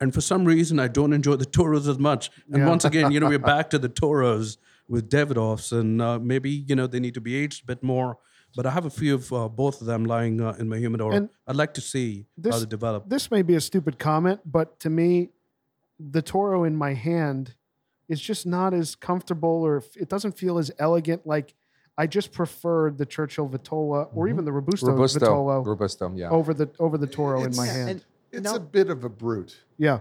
And for some reason, I don't enjoy the toros as much. And Yeah. once again, you know, we're back to the toros with Davidoffs, and uh, maybe you know they need to be aged a bit more. But I have a few of uh, both of them lying uh, in my humidor. And I'd like to see how they develop. this may be a stupid comment, but to me, the Toro in my hand is just not as comfortable or it doesn't feel as elegant. Like I just prefer the Churchill Vitola or even the Robusto, Robusto. Vitolo Robusto. Yeah. over the over the Toro in my hand. And It's no- a bit of a brute. yeah,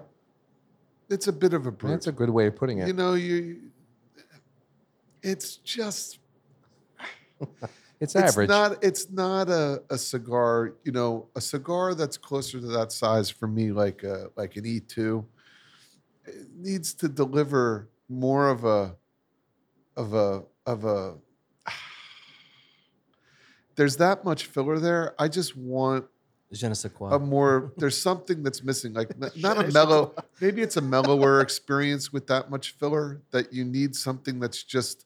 It's a bit of a brute. That's a good way of putting it. you know, you. It's just. it's It's average. not. It's not a, a cigar. You know, a cigar that's closer to that size for me, like a like an E two, needs to deliver more of a, of a of a. There's that much filler there. I just want Je ne sais quoi. a more. There's something that's missing. Like not a mellow. Maybe it's a mellower experience with that much filler. That you need something that's just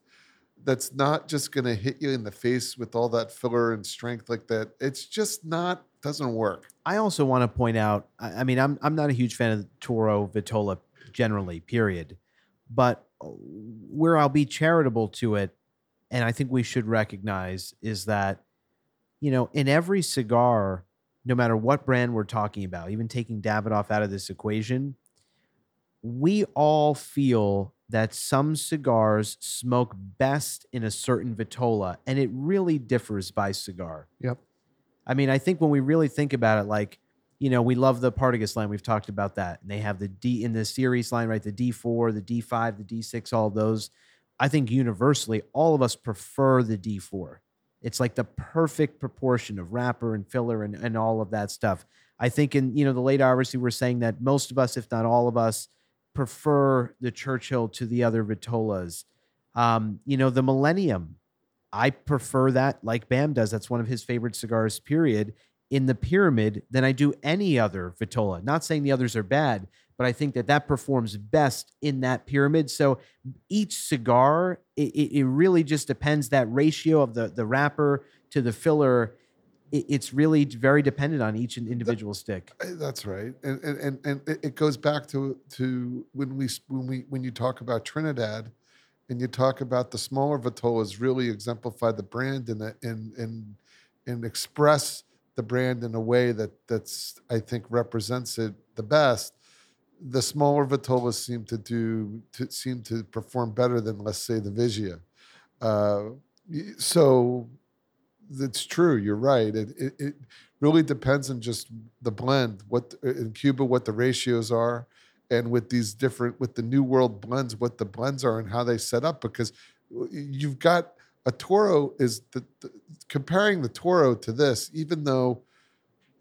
that's not just going to hit you in the face with all that filler and strength like that. It's just not doesn't work. I also want to point out. I mean, I'm I'm not a huge fan of Toro Vitola generally, period. But where I'll be charitable to it, and I think we should recognize is that, you know, in every cigar, no matter what brand we're talking about, even taking Davidoff out of this equation, we all feel that some cigars smoke best in a certain Vitola, and it really differs by cigar. Yep. I mean, I think when we really think about it, like, you know, we love the Partagas line. We've talked about that. And they have the D in the series line, right? The D4, the D5, the D6, all those. I think universally, all of us prefer the D4. It's like the perfect proportion of wrapper and filler and, and all of that stuff. I think in, you know, the late hours, we were saying that most of us, if not all of us, prefer the Churchill to the other Vitolas. Um, you know, the Millennium, I prefer that like Bam does. That's one of his favorite cigars, period, in the pyramid than I do any other Vitola. Not saying the others are bad, but I think that that performs best in that pyramid. So each cigar, it, it it really just depends that ratio of the, the wrapper to the filler. It, it's really very dependent on each individual stick. Uh, That's right, and and and, it goes back to to when we when we when you talk about Trinidad, and you talk about the smaller Vitolas really exemplify the brand and and and and express the brand in a way that that's I think represents it the best. The smaller Vitolas seem to do to seem to perform better than let's say the Vigia. Uh, so that's true. You're right. It, it it really depends on just the blend. What in Cuba, what the ratios are, and with these different with the new world blends, what the blends are and how they set up. Because uh, you've got a Toro is the, the comparing the Toro to this, even though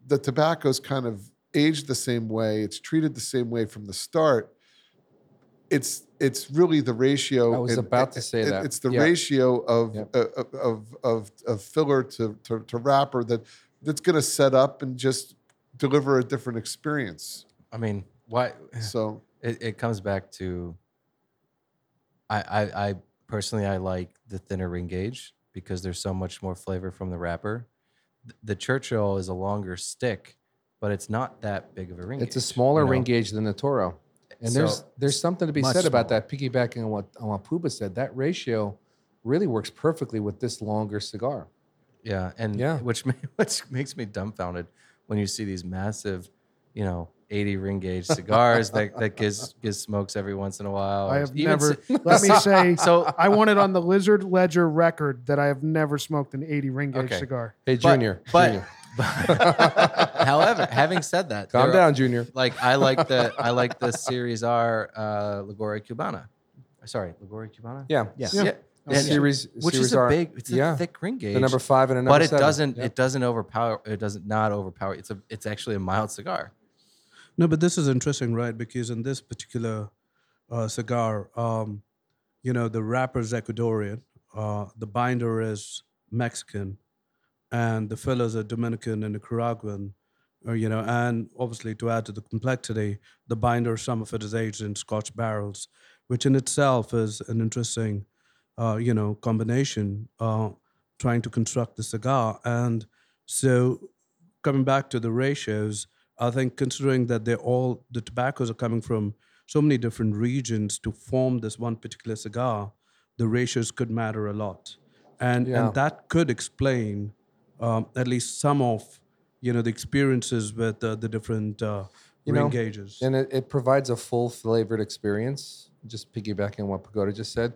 the tobacco's kind of aged the same way, it's treated the same way from the start. It's it's really the ratio. I was about to say that. It's the Yeah. ratio of, Yep. uh, of of of of filler to to, to wrapper that that's going to set up and just deliver a different experience. I mean, why? So It, it comes back to. I, I I personally I like the thinner ring gauge because there's so much more flavor from the wrapper. The Churchill is a longer stick, but it's not that big of a ring. It's a smaller you ring gauge than the Toro. And So- there's there's something to be Much said about that, piggybacking on what on what Puba said. That ratio really works perfectly with this longer cigar. Yeah, and Yeah. which ma- which makes me dumbfounded when you see these massive, you know, 80 ring gauge cigars that that gives gives smokes every once in a while. I have even never. ci- let me say, so I want it on the Lizard Ledger record that I have never smoked an 80 ring gauge Okay. cigar. Hey, but- Junior. but, Junior. however, having said that, Calm there are- down, Junior. Like I like the I like the Series R uh, La Gloria Cubana. Sorry, La Gloria Cubana. Yeah. Yes. Yeah. The And- series, which series is a are- big, it's a yeah. thick ring gauge. the number five and a number but it seven. doesn't Yeah. it doesn't overpower it doesn't not overpower it's a it's actually a mild cigar No, but this is interesting, right? Because in this particular uh, cigar, um, you know, the wrapper is Ecuadorian, uh, the binder is Mexican, and the fillers are Dominican and Nicaraguan. Uh, you know, and obviously to add to the complexity, the binder, some of it is aged in Scotch barrels, which in itself is an interesting, uh, you know, combination. Uh, trying to construct the cigar, and so coming back to the ratios, I think considering that they're all the tobaccos are coming from so many different regions to form this one particular cigar, the ratios could matter a lot, and Yeah. and that could explain um, at least some of you know the experiences with uh, the different uh, You ring know, gauges. And it, it provides a full flavored experience, just piggybacking on what Pagoda just said,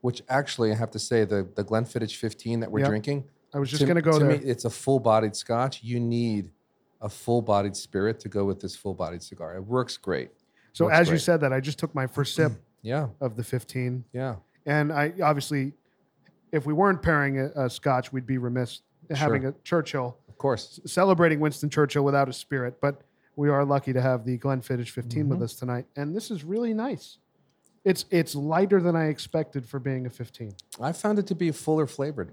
which actually I have to say the, the Glenfiddich 15 that we're Yep. drinking. I was just to- going to go to there. Me, it's a full bodied scotch. You need a full bodied spirit to go with this full bodied cigar. It works great. so works as you said that, I just took my first sip Yeah. of the 15, Yeah. and I obviously, if we weren't pairing a, a Scotch, we'd be remiss having a Churchill Of course. celebrating Winston Churchill without a spirit. But we are lucky to have the Glenfiddich 15 Mm-hmm. with us tonight, and this is really nice. It's it's lighter than I expected for being a 15. I found it to be fuller flavored.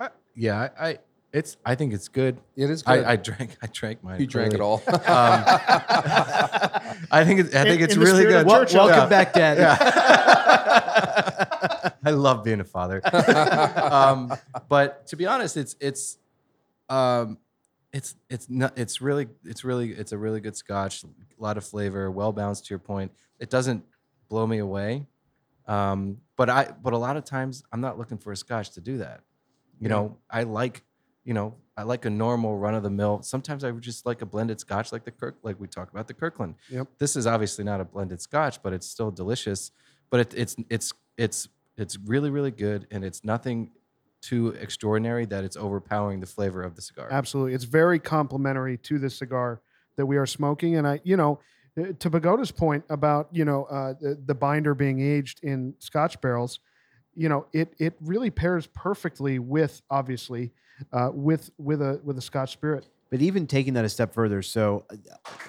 I, yeah I, I it's i think it's good It is good. I, I drank i drank mine you drank it all. um, i think it, i think In- it's in really good Wel- welcome Yeah. back, Dad. I love being a father. um, but to be honest, it's it's um, it's it's not it's really it's really it's a really good scotch. A lot of flavor, well balanced. To your point, it doesn't blow me away. Um, but I but a lot of times I'm not looking for a scotch to do that. You know, I like you know I like a normal run of the mill. Sometimes I would just like a blended scotch, like the Kirk, like we talked about the Kirkland. Yep. This is obviously not a blended scotch, but it's still delicious. But it, it's it's it's it's really really good, and it's nothing too extraordinary that it's overpowering the flavor of the cigar. Absolutely. It's very complimentary to the cigar that we are smoking. And I, you know, uh, to Pagoda's point about, you know, uh, the, the binder being aged in scotch barrels, you know, it, it really pairs perfectly with, obviously, uh, with, with a, with a scotch spirit. But even taking that a step further, so uh,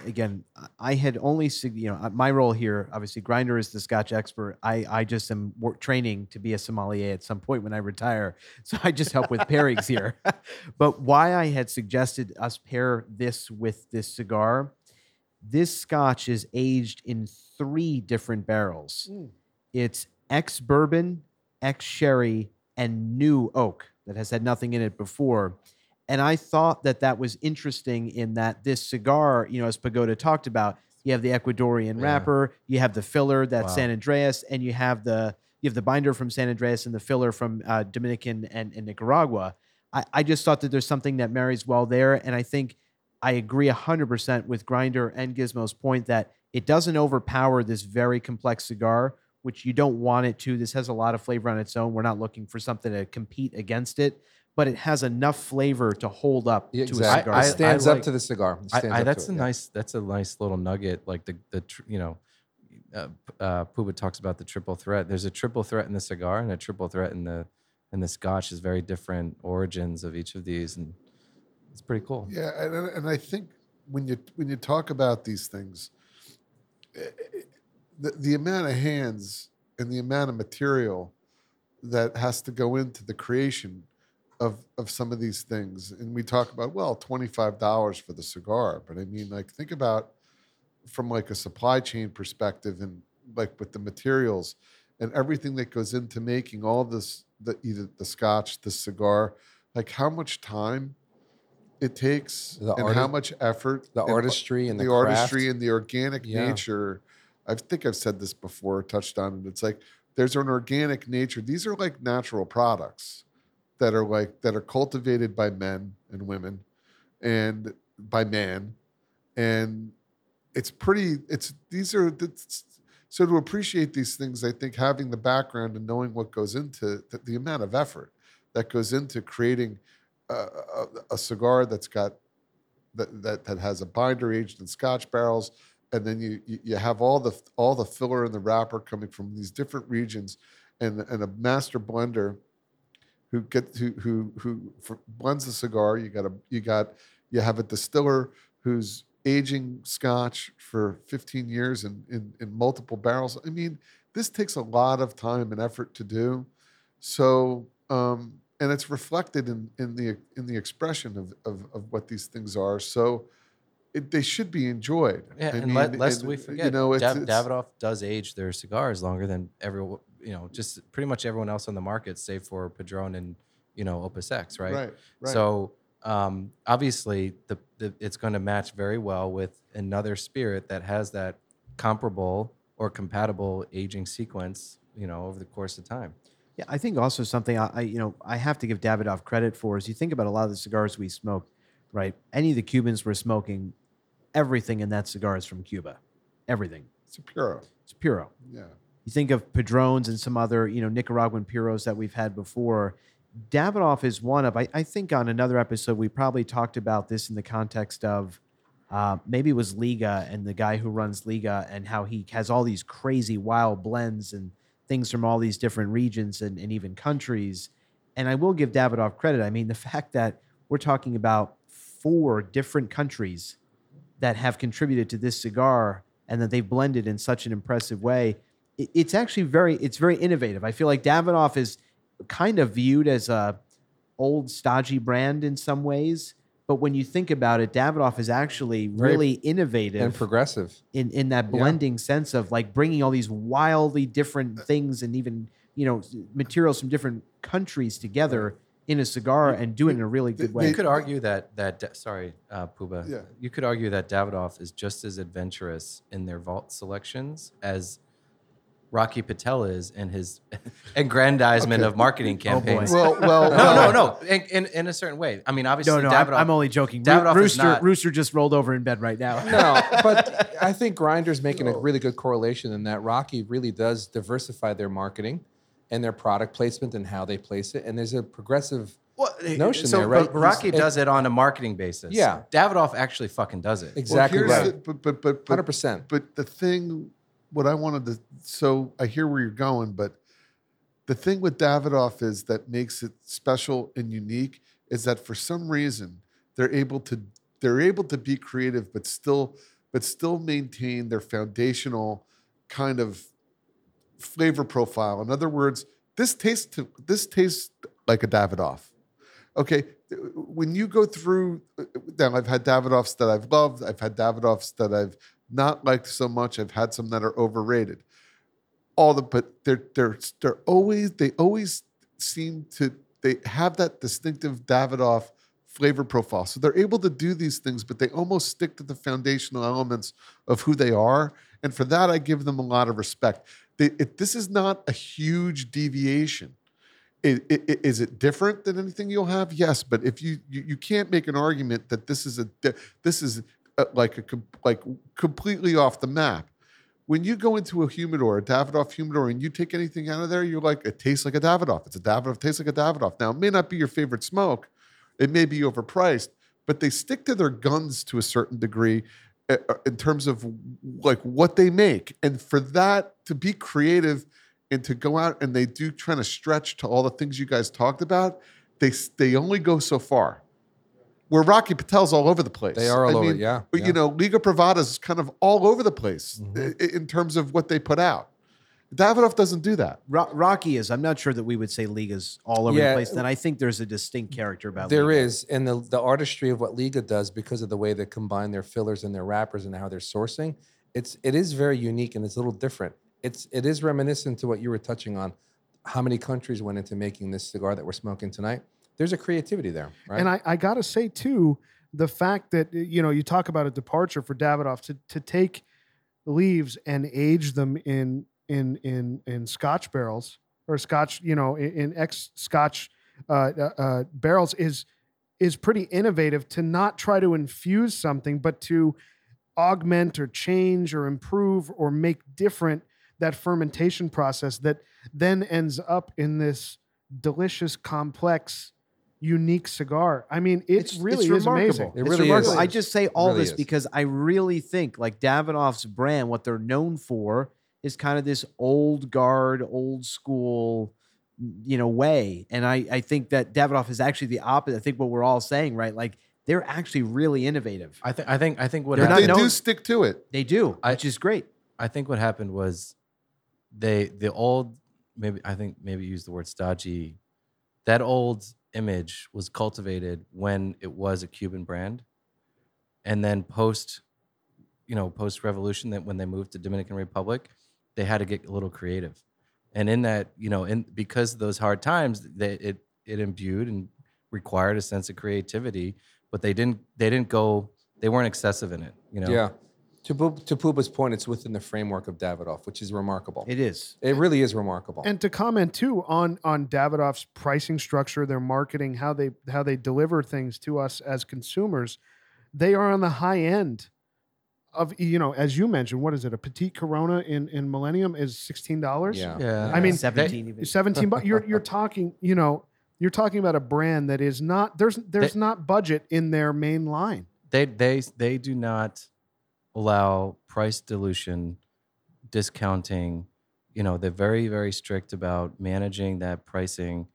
again, I- had only, you know, uh, my role here, obviously, Grinder is the Scotch expert. I, I just am training to be a sommelier at some point when I retire. So I just help with pairings here. but why I had suggested us pair this with this cigar, this Scotch is aged in three different barrels. Mm. It's ex bourbon, ex sherry, and new oak that has had nothing in it before. And I thought that that was interesting in that this cigar, you know, as Pagoda talked about, you have the Ecuadorian Yeah. wrapper, you have the filler that's Wow. San Andreas, and you have the you have the binder from San Andreas and the filler from uh, Dominican and, and Nicaragua. I, I just thought that there's something that marries well there, and I think I agree 100% with Grinder and Gizmo's point that it doesn't overpower this very complex cigar, which you don't want it to. This has a lot of flavor on its own. We're not looking for something to compete against it, but it has enough flavor to hold up Yeah, to exactly. a cigar. I- it stands up like- to the cigar. It I, I, that's a it, yeah. nice that's a nice little nugget. Like the the tr- you know, uh, uh, Puba talks about the triple threat. There's a triple threat in the cigar and a triple threat in the and the Scotch is very different origins of each of these, and it's pretty cool. Yeah, and, and I think when you when you talk about these things, eh, eh, the, the amount of hands and the amount of material that has to go into the creation of of some of these things, and we talk about well, twenty five dollars for the cigar, but I mean, like think about from like a supply chain perspective and like with the materials and everything that goes into making all this the either the scotch the cigar like how much time it takes The and how much effort The and artistry and the, the, artistry and the organic Yeah. nature. I think i've said this before touched on it. It's like there's an organic nature. These are like natural products that are like that are cultivated by men and women and by man. And it's pretty it's these are it's, so to appreciate these things i think having the background and knowing what goes into the, the amount of effort that goes into creating a, a, a cigar that's got that, that that has a binder aged in scotch barrels and then you, you you have all the all the filler and the wrapper coming from these different regions and and a master blender who get who who who blends the cigar you got a you got you have a distiller who's aging scotch for 15 years in, in, in multiple barrels. I mean, this takes a lot of time and effort to do. So, um, and it's reflected in, in the in the expression of, of, of what these things are. So, it, they should be enjoyed. Yeah, I and mean, lest and, we forget, you know, it's, Dav- it's- Davidoff does age their cigars longer than everyone, you know, just pretty much everyone else on the market, save for Padron and you know Opus X, right? right, right. So um, obviously, the, the it's going to match very well with another spirit that has that comparable or compatible aging sequence, you know, over the course of time. Yeah, I think also something I, I you know I have to give Davidoff credit for is you think about a lot of the cigars we smoke, right? Any of the Cubans were smoking, everything in that cigar is from Cuba, everything. it's a puro. It's a puro. Yeah. You think of Padrones and some other you know Nicaraguan puros that we've had before. Davidoff is one of. I, I think on another episode we probably talked about this in the context of uh, maybe it was Liga and the guy who runs Liga and how he has all these crazy wild blends and things from all these different regions and, and even countries. And I will give Davidoff credit. I mean, the fact that we're talking about four different countries that have contributed to this cigar and that they've blended in such an impressive way, it's actually very, it's very innovative. I feel like Davidoff is kind of viewed as a old stodgy brand in some ways. But when you think about it, Davidoff is actually Very- really innovative and progressive. in in that Yeah. blending sense of like bringing all these wildly different things and even you know materials from different countries together in a cigar and do it in a really good way. You could argue that that sorry, uh, Puba. Yeah. You could argue that Davidoff is just as adventurous in their vault selections as Rocky Patel is in his aggrandizement Okay. of marketing campaigns. Oh, boy. campaigns. Well, well, no, no, no. In, in, in a certain way. I mean, obviously, no, no, I'm, Davidoff. I'm only joking. Roo- Davidoff is Rooster, not- Rooster just rolled over in bed right now. No, but I think Grinder's making a really good correlation in that Rocky really does diversify their marketing and their product placement and how they place it. And there's a progressive Well, eh, notion so, there, right? But Rocky He's- does it on a marketing basis. Yeah. Davidoff actually fucking does it. exactly here's right. the- but, but, but, but, Hundred percent. but the thing, what I wanted to, so I hear where you're going, but the thing with Davidoff is that makes it special and unique is that for some reason they're able to they're able to be creative, but still but still maintain their foundational kind of flavor profile. In other words, this tastes to, this tastes like a Davidoff. Okay, when you go through, uh, now I've had Davidoffs that I've loved. I've had Davidoffs that I've not liked so much. I've had some that are overrated. All the, but they're they're they're always they always seem to they have that distinctive Davidoff flavor profile. So they're able to do these things, but they almost stick to the foundational elements of who they are. And for that, I give them a lot of respect. They, it, this is not a huge deviation. I- I- I- Is it different than anything you'll have? Yes, but if you you, you can't make an argument that this is a this is like a like completely off the map. When you go into a humidor, a Davidoff humidor, and you take anything out of there, you're like, it tastes like a Davidoff. It's a Davidoff, tastes like a Davidoff. Now, it may not be your favorite smoke, it may be overpriced, but they stick to their guns to a certain degree uh, uh, in terms of like what they make. And for that to be creative and to go out and they do trying to stretch to all the things you guys talked about, they they only go so far. Where Rocky Patel's all over the place. They are all I over, mean, yeah, yeah. you know, Liga Privada is kind of all over the place Mhm. i- in terms of what they put out. Davidoff doesn't do that. Ro- Rocky is. I'm not sure that we would say Liga's all over Yeah. the place. Then I think there's a distinct character about There Liga. is, and the the artistry of what Liga does because of the way they combine their fillers and their wrappers and how they're sourcing. It's it is very unique and it's a little different. It's it is reminiscent to what you were touching on. How many countries went into making this cigar that we're smoking tonight? There's a creativity there, right? And I, I got to say, too, the fact that, you know, you talk about a departure for Davidoff to, to take leaves and age them in, in, in, in scotch barrels or scotch, you know, in, in ex scotch uh, uh, uh, barrels is, is pretty innovative to not try to infuse something, but to augment or change or improve or make different that fermentation process that then ends up in this delicious, complex, unique cigar. I mean, it It's- really it's is amazing. remarkable. It It's really remarkable. is. I just say all Really this is. because I really think like Davidoff's brand, what they're known for is kind of this old guard, old school, you know, way. And I, I think that Davidoff is actually the opposite. I think what we're all saying, right? Like they're actually really innovative. I think I think I think what They're not they known- do stick to it. They do, I- which is great. I think what happened was they the old maybe I think maybe use the word stodgy. That old image was cultivated when it was a Cuban brand, and then post, you know, post revolution that when they moved to Dominican Republic, they had to get a little creative, and in that you know, in because of those hard times, they, it it imbued and required a sense of creativity, but they didn't they didn't go they weren't excessive in it, you know. yeah. To Pu- to Puba's point, it's within the framework of Davidoff, which is remarkable. It is. It really is remarkable. And to comment too on on Davidoff's pricing structure, their marketing, how they how they deliver things to us as consumers, they are on the high end of you know, as you mentioned, what is it? A petite Corona in in Millennium is sixteen dollars. yeah. Yeah. I mean, seventeen even. 17 but you're you're talking you know you're talking about a brand that is not there's there's They- not budget in their main line they they they do not allow price dilution discounting you know they're very very strict about managing that pricing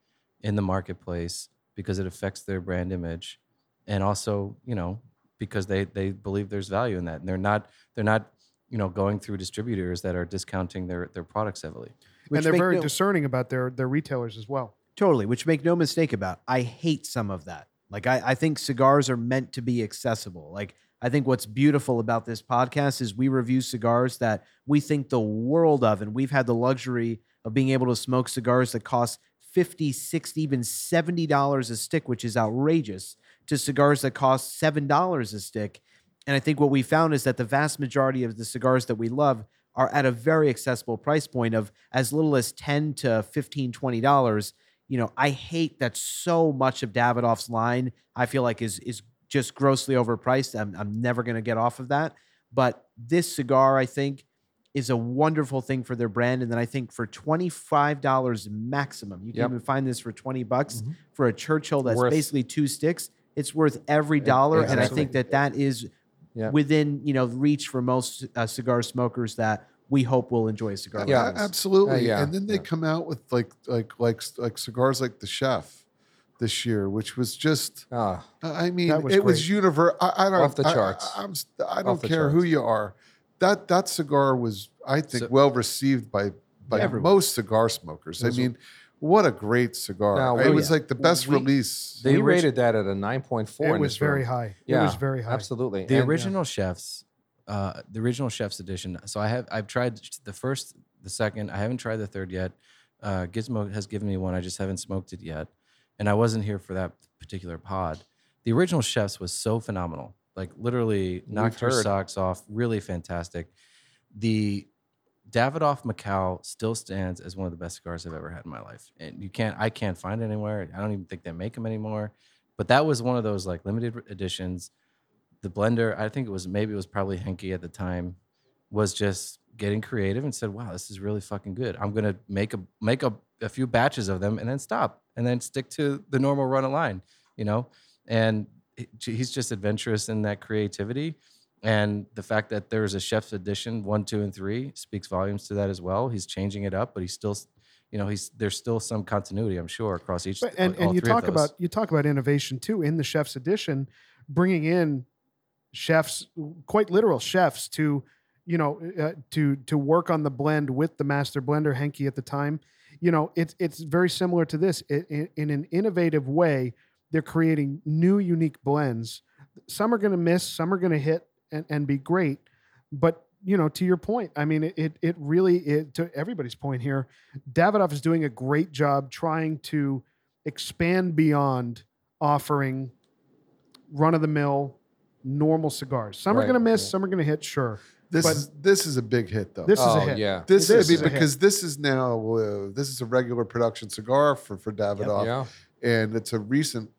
in the marketplace because it affects their brand image and also you know because they they believe there's value in that and they're not they're not you know going through distributors that are discounting their their products heavily Which and they're very no- discerning about their their retailers as well Totally, which make no mistake about. I hate some of that. Like I, I think cigars are meant to be accessible. Like I think what's beautiful about this podcast is we review cigars that we think the world of, and we've had the luxury of being able to smoke cigars that cost 50, 60, even $70 a stick, which is outrageous, to cigars that cost $7 a stick. And I think what we found is that the vast majority of the cigars that we love are at a very accessible price point of as little as 10 to 15, 20 dollars you know, I hate that so much of Davidoff's line I feel like is is just grossly overpriced. I'm I'm never going to get off of that. But this cigar, I think, is a wonderful thing for their brand. And then I think for twenty five dollars maximum, you can Yep. even find this for twenty bucks Mhm. for a Churchill that's Worth- basically two sticks. It's worth every dollar, and I think that that is Yeah. within you know reach for most uh, cigar smokers that we hope will enjoy a cigar. like Yeah. A- this. absolutely. yeah, and then they yeah. come out with like like like like cigars like the Chef this year, which was just. Ah, I mean, was it was universal. I, I don't Off the charts. I, I'm, I don't Off the care who you are. That that cigar was, I think, So- well received by by Everyone. most cigar smokers. I Those are- mean, what a great cigar! No, it we- was like the best we- release. they The orig- rated that at a 9.4. it was very room. high it Yeah, was very high Absolutely. The And- original chefs, uh, the original chefs edition. So I have I've tried the first, the second. I haven't tried the third yet. Uh, Gizmo has given me one. I just haven't smoked it yet, and I wasn't here for that particular pod. The original chefs was so phenomenal. Like literally knocked heard. socks off. Really fantastic. The Davidoff Macau still stands as one of the best cigars I've ever had in my life, and you can't. I can't find it anywhere. I don't even think they make them anymore. But that was one of those like limited editions the blender, I think it was maybe it was probably Henke at the time, was just getting creative and said, "Wow, this is really fucking good. I'm gonna make a make a, a few batches of them and then stop and then stick to the normal run of line, you know." And he's just adventurous in that creativity, And the fact that there's a chef's edition one, two, and three speaks volumes to that as well. He's changing it up, but he's still, you know, he's there's still some continuity, I'm sure, across each. But, and and you talk about you talk about innovation too in the chef's edition, bringing in chefs, quite literal chefs, to you know uh, to to work on the blend with the master blender Henke at the time. You know, it's it's very similar to this I in, in an innovative way. They're creating new, unique blends. Some are going to miss, some are going to hit and, and be great. But you know, to your point, I mean, it it, it really it, to everybody's point here. Davidoff is doing a great job trying to expand beyond offering run of the mill normal cigars. Some are going to miss, yeah. some are going to hit, sure. This But- is this is a big hit though. This is oh a hit. yeah, this this is is a hit. because this is now uh, this is a regular production cigar for for Davidoff, yeah. and it's a recent,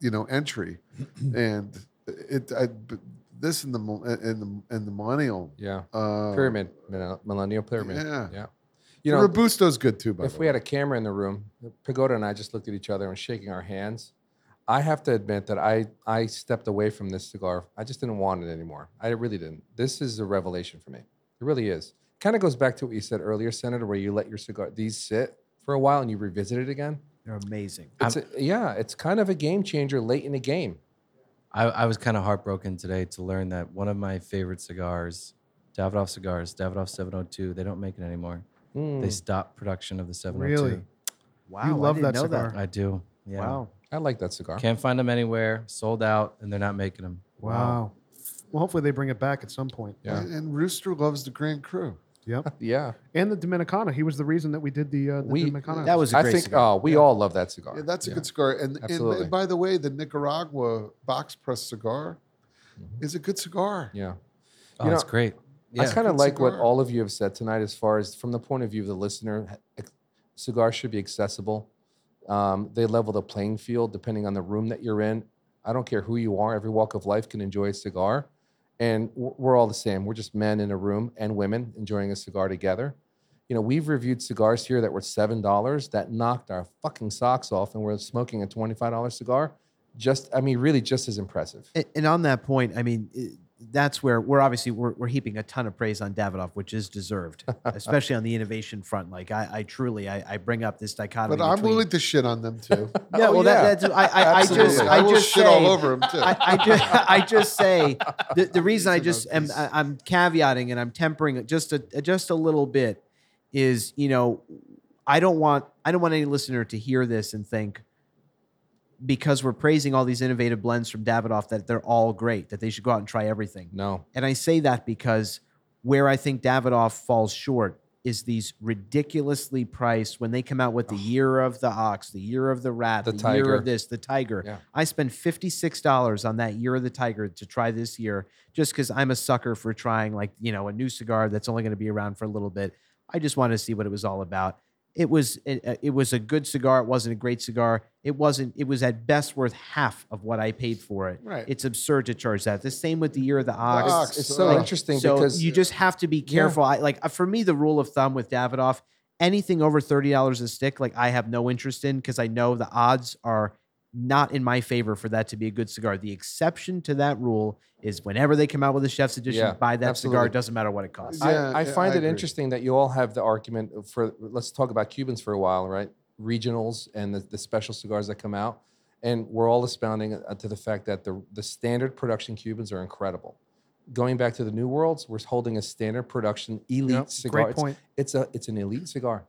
you know, entry, and it I, this in the in the in the millennial Yeah. uh, Pyramid, millenn- millennial pyramid. Yeah. Yeah. You You know, Robusto's good too. By if the we way. had a camera in the room, Pagoda and I just looked at each other and shaking our hands. I have to admit that I I stepped away from this cigar. I just didn't want it anymore. I really didn't. This is a revelation for me. It really is. Kind of goes back to what you said earlier, Senator, where you let your cigar these sit for a while and you revisit it again. They're amazing. It's a, yeah, it's kind of a game changer late in the game. I, I was kind of heartbroken today to learn that one of my favorite cigars, Davidoff cigars, Davidoff 702, they don't make it anymore. Mm, They stopped production of the 702. Really? Wow, You I love didn't that know cigar. I do. Yeah. Wow. I like that cigar. Can't find them anywhere. Sold out, and they're not making them. Wow. Well, hopefully they bring it back at some point. Yeah. And, and Rooster loves the Grand Cru. Yep. Yeah, And the Dominicana. He was the reason that we did the, uh, the We- Dominicana. That was a I great think. cigar. Oh, we all love that cigar. Yeah, that's a Yeah. good cigar. And, and, Absolutely. and by the way, the Nicaragua box press cigar Mhm. is a good cigar. Yeah. Oh, You that's know, great. I kind of good like what cigar. all of you have said tonight, as far as from the point of view of the listener, ex- cigars should be accessible. Um, they level the playing field depending on the room that you're in. I don't care who you are; every walk of life can enjoy a cigar, and we're all the same. We're just men in a room and women enjoying a cigar together. You know, we've reviewed cigars here that were seven dollars that knocked our fucking socks off, and we're smoking a twenty-five dollar cigar. Just, I mean, really, just as impressive. And, and on that point, I mean, i- that's where we're obviously we're, we're heaping a ton of praise on Davidoff, which is deserved, especially on the innovation front. Like I, I truly, I, I bring up this dichotomy. But I'm between- willing to shit on them too. Yeah, Oh, well, yeah. That, that's I, I, I just, I I just shit say, all over them too. I, I just, I just say the, the reason I just am. I- I'm caveating and I'm tempering it just a just a little bit is you know I don't want I don't want any listener to hear this and think because we're praising all these innovative blends from Davidoff that they're all great that they should go out and try everything. No, And I say that because where I think Davidoff falls short is these ridiculously priced when they come out with the year of the ox, the year of the rat, The the, year of this, the tiger. Yeah. I spent $56 on that year of the tiger to try this year just because I'm a sucker for trying like, you know, a new cigar that's only going to be around for a little bit. I just wanted to see what it was all about. It was it, it was a good cigar. It wasn't a great cigar. It wasn't. It was at best worth half of what I paid for it. Right. It's absurd to charge that. The same with the year of the ox. Ox, it's, so uh, interesting So because you just have to be careful. I, like uh, for me, the rule of thumb with Davidoff, anything over thirty dollars a stick, like I have no interest in because I know the odds are not in my favor for that to be a good cigar. The exception to that rule is whenever they come out with a chef's edition, Yeah, buy that cigar. It doesn't matter what it costs. Yeah, I, I yeah, find I it agree. interesting that you all have the argument for let's talk about Cubans for a while, right? Regionals and the, the special cigars that come out. And we're all expounding uh, to the fact that the, the standard production Cubans are incredible. Going back to the New Worlds, we're holding a standard production elite Yep, cigar. Great It's- point. It's, a it's an elite cigar.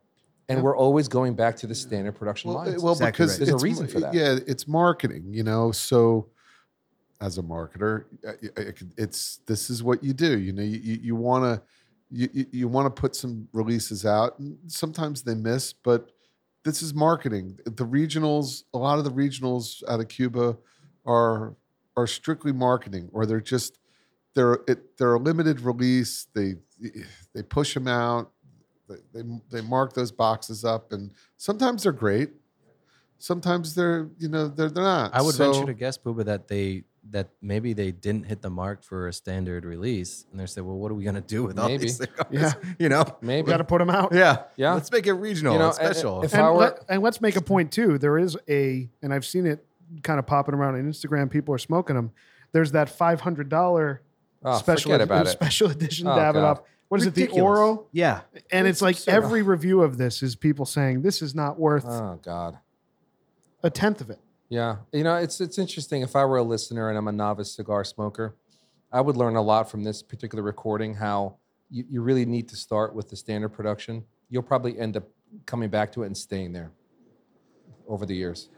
And Yeah. we're always going back to the standard production well, uh, lines. well Exactly because right. There's a reason for that. Yeah, it's marketing. You know, so as a marketer, I- I- I could- it's this is what you do. You know, you you, you want to you you, you want to put some releases out, and sometimes they miss, but this is marketing. The regionals, a lot of the regionals out of Cuba are are strictly marketing, or they're just they're it, they're a limited release. They they push them out. They, they they mark those boxes up, and sometimes they're great. Sometimes they're you know they're they're not. I would So- venture to guess, Puba, that they that maybe they didn't hit the mark for a standard release, and they said, "Well, what are we gonna do with all Maybe. these cigars?" Yeah. you know, Maybe. We got to put them out. yeah, Yeah. Let's make it regional, You know, and and- special. if and, I were- let, and let's make a point too. There is a, and I've seen it kind of popping around on Instagram. People are smoking them. There's that five hundred dollar Oh, special forget ed- it. special edition Oh, Davidoff. God. What is it? The Ridiculous. Oro. Yeah. And it's, It's like absurd. every review of this is people saying this is not worth Oh God. a tenth of it. Yeah, you know, it's it's interesting. If I were a listener and I'm a novice cigar smoker, I would learn a lot from this particular recording. How you, you really need to start with the standard production. You'll probably end up coming back to it and staying there over the years.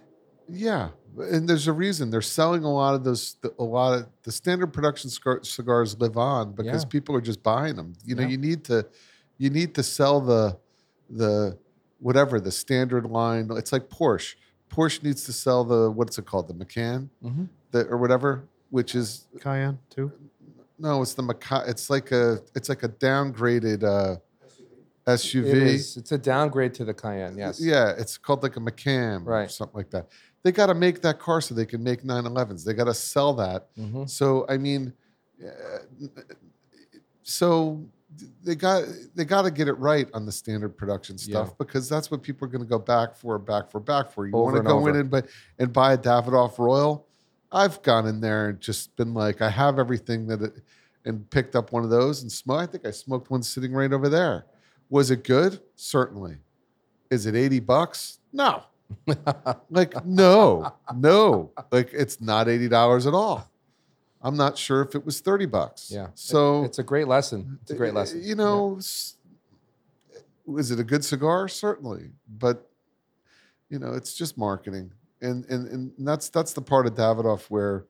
Yeah, and there's a reason they're selling a lot of those. A lot of the standard production cigars live on because Yeah. people are just buying them. You know, Yeah. you need to, you need to sell the, the, whatever the standard line. It's like Porsche. Porsche needs to sell the what's it called, the Macan, Mhm. the or whatever, which is Cayenne too. no, it's the Macan. It's like a, it's like a downgraded uh, SUV. It is. It's a downgrade to the Cayenne. Yes. Yeah, it's called like a Macan or something like that. They got to make that car so they can make 911s. They got to sell that. Mhm. So I mean, uh, so they got they got to get it right on the standard production stuff Yeah. because that's what people are going to go back for, back for, back for. You Over want to go in and buy and buy a Davidoff Royal. I've gone in there and just been like, I have everything that, it, and picked up one of those and smoked. I think I smoked one sitting right over there. Was it good? Certainly. Is it 80 bucks? No. like, no, no. Like, it's not $80 at all. I'm not sure if it was 30 bucks. Yeah. So it's a great lesson. It's a great lesson. You know, was it a good cigar? Certainly. But, you know, it's just marketing. And, and, and that's, that's the part of Davidoff where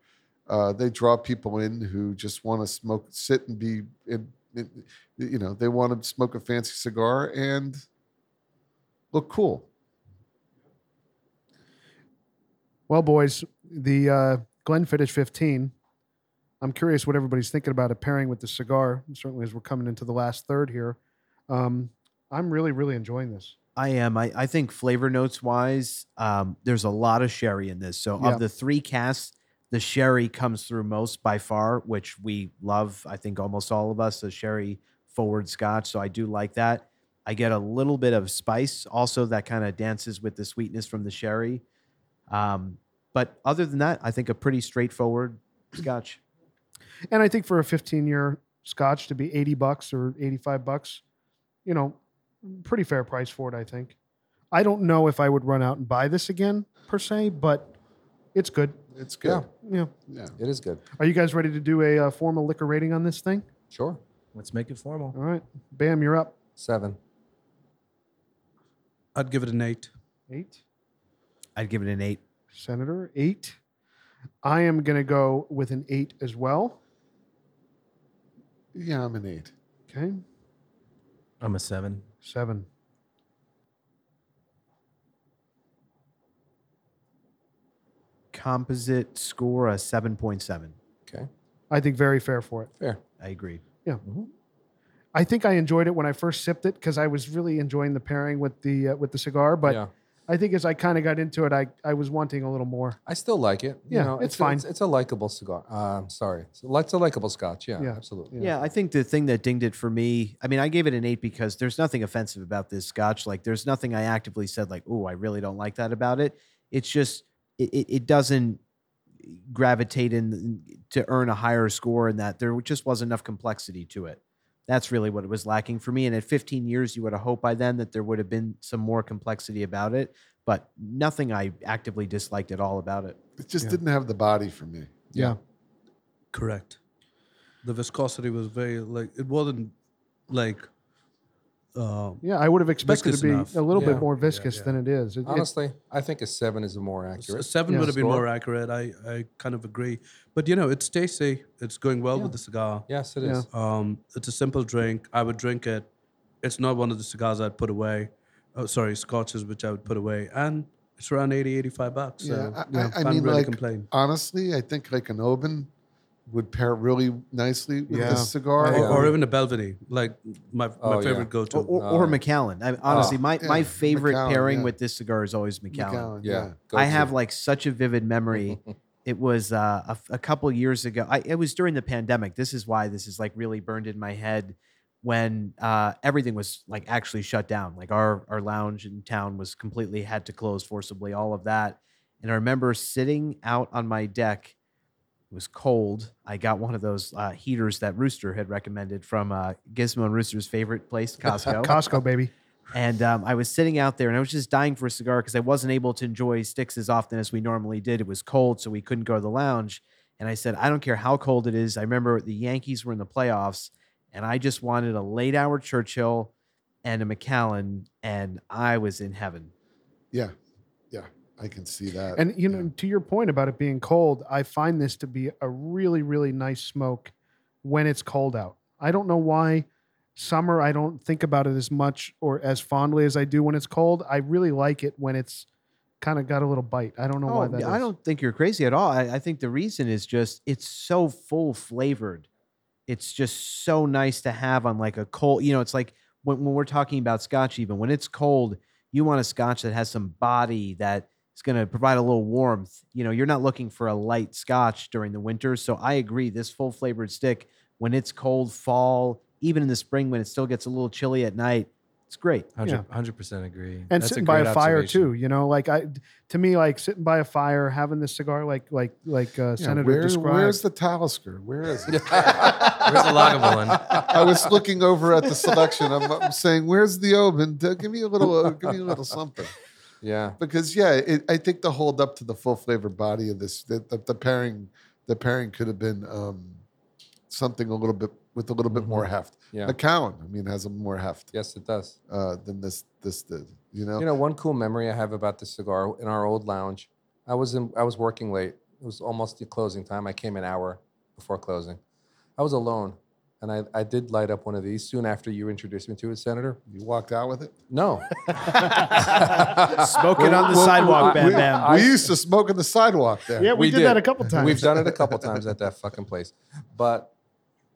uh, they draw people in who just want to smoke, sit and be, you know, they want to smoke a fancy cigar and look cool. Well, boys, the uh, Glenfiddich 15. I'm curious what everybody's thinking about it pairing with the cigar. Certainly, as we're coming into the last third here, um, I'm really, really enjoying this. I am. I, I think flavor notes wise, um, there's a lot of sherry in this. So Yeah. of the three casks, the sherry comes through most by far, which we love. I think almost all of us, the sherry forward scotch. So I do like that. I get a little bit of spice also that kind of dances with the sweetness from the sherry. Um, but other than that, I think a pretty straightforward scotch. And I think for a 15 year scotch to be 80 bucks or 85 bucks, you know, pretty fair price for it, I think. I don't know if I would run out and buy this again per se, but it's good. It's good. Yeah. Yeah. yeah. It is good. Are you guys ready to do a uh, formal liquor rating on this thing? Sure. Let's make it formal. All right. Bam, you're up. Seven. I'd give it an eight. Eight. I'd give it an eight. Senator, eight. I am going to go with an eight as well. Yeah, I'm an eight. Okay. I'm a seven. Seven. Composite score a 7.7. Okay. I think very fair for it. Fair. I agree. Yeah. I think I enjoyed it when I first sipped it because I was really enjoying the pairing with the uh, with the cigar. But yeah. I think as I kind of got into it, I, I was wanting a little more. I still like it. You Yeah, know, it's a- fine. It's, it's a likable cigar. Uh, I'm sorry. It's a, it's a likable scotch. Yeah, Yeah. absolutely. Yeah. I think the thing that dinged it for me, I mean, I gave it an eight because there's nothing offensive about this scotch. Like, there's nothing I actively said, like, oh, I really don't like that about it. It's just, it, it, it doesn't gravitate in to earn a higher score, and that there just wasn't enough complexity to it. That's really what it was lacking for me. And at 15 years, you would have hoped by then that there would have been some more complexity about it, but nothing I actively disliked at all about it. It just Yeah. didn't have the body for me. Yeah. Correct. The viscosity was very like it wasn't like uh, Yeah, I would have expected Viscous to be enough. a little Yeah. bit more viscous yeah. than it is. It- it- Honestly, I think a seven is a more accurate. s- seven Yeah. would have been more accurate. I I kind of agree, but you know it's tasty. It's going well Yeah. with the cigar. Yes, it is. Yeah. Um, it's a simple drink. I would drink it. It's not one of the cigars I'd put away. Oh, sorry, scotches which I would put away, and it's around 80, 85 bucks. So Yeah, I, yeah, I, I can't mean, really like complain. honestly, I think like an Oban would pair really nicely with Yeah. this cigar. I Or, or even a Belvedere, like my, Oh, my yeah. favorite go-to. Or, or, or Oh. Macallan. I, honestly, my, my yeah, favorite Macallan, pairing yeah. with this cigar is always Macallan. Macallan, Yeah. yeah. I have like such a vivid memory. it was uh, a, f- a couple years ago. I, it was during the pandemic. This is why this is like really burned in my head when uh, everything was like actually shut down. Like our our lounge in town was completely had to close forcibly. All of that, and I remember sitting out on my deck It was cold. I got one of those uh, heaters that Rooster had recommended from uh, Gizmo and Rooster's favorite place, Costco. Costco, baby. And um, I was sitting out there and I was just dying for a cigar because I wasn't able to enjoy sticks as often as we normally did. It was cold, so we couldn't go to the lounge. And I said, I don't care how cold it is. I remember the Yankees were in the playoffs and I just wanted a late hour Churchill and a Macallan, and I was in heaven. Yeah, yeah, I can see that. And you know, Yeah. to your point about it being cold, I find this to be a really, really nice smoke when it's cold out. I don't know why summer I don't think about it as much or as fondly as I do when it's cold. I really like it when it's kind of got a little bite. I don't know oh, why Oh, that is. I don't think you're crazy at all. I, I think the reason is just it's so full flavored. It's just so nice to have on like a cold, you know, it's like when, when we're talking about scotch, even when it's cold, you want a scotch that has some body that is going to provide a little warmth. You know, you're not looking for a light scotch during the winter. So I agree. This full flavored stick, when it's cold, fall, even in the spring when it still gets a little chilly at night, it's great. 100 percent agree. and That's a sitting by a fire too, you know, like I, to me, like sitting by a fire, having this cigar, like like like uh, Yeah, Senator where- described. where's the Talisker? Where is it? Where's the Lagavulin? I was looking over at the selection. I'm, I'm saying, "Where's the Oban? Give me a little, uh, give me a little something." Yeah. Because yeah, it, I think the hold up to the full flavor body of this, the, the, the pairing, the pairing could have been um, something a little bit with a little bit more heft. Mm-hmm. Yeah. Macallan, I mean, has a more heft Yes, it does. uh, than this this did. You know, You know, one cool memory I have about this cigar in our old lounge. I was in, I was working late. It was almost the closing time. I came an hour before closing. I was alone, and I, I did light up one of these soon after you introduced me to it, Senator. you walked out with it. No, Smoking on the Well, sidewalk, we, Bam we- Bam. we used to smoke in the sidewalk there. yeah, we, we did, that a couple times. We've done it a couple times at that fucking place. But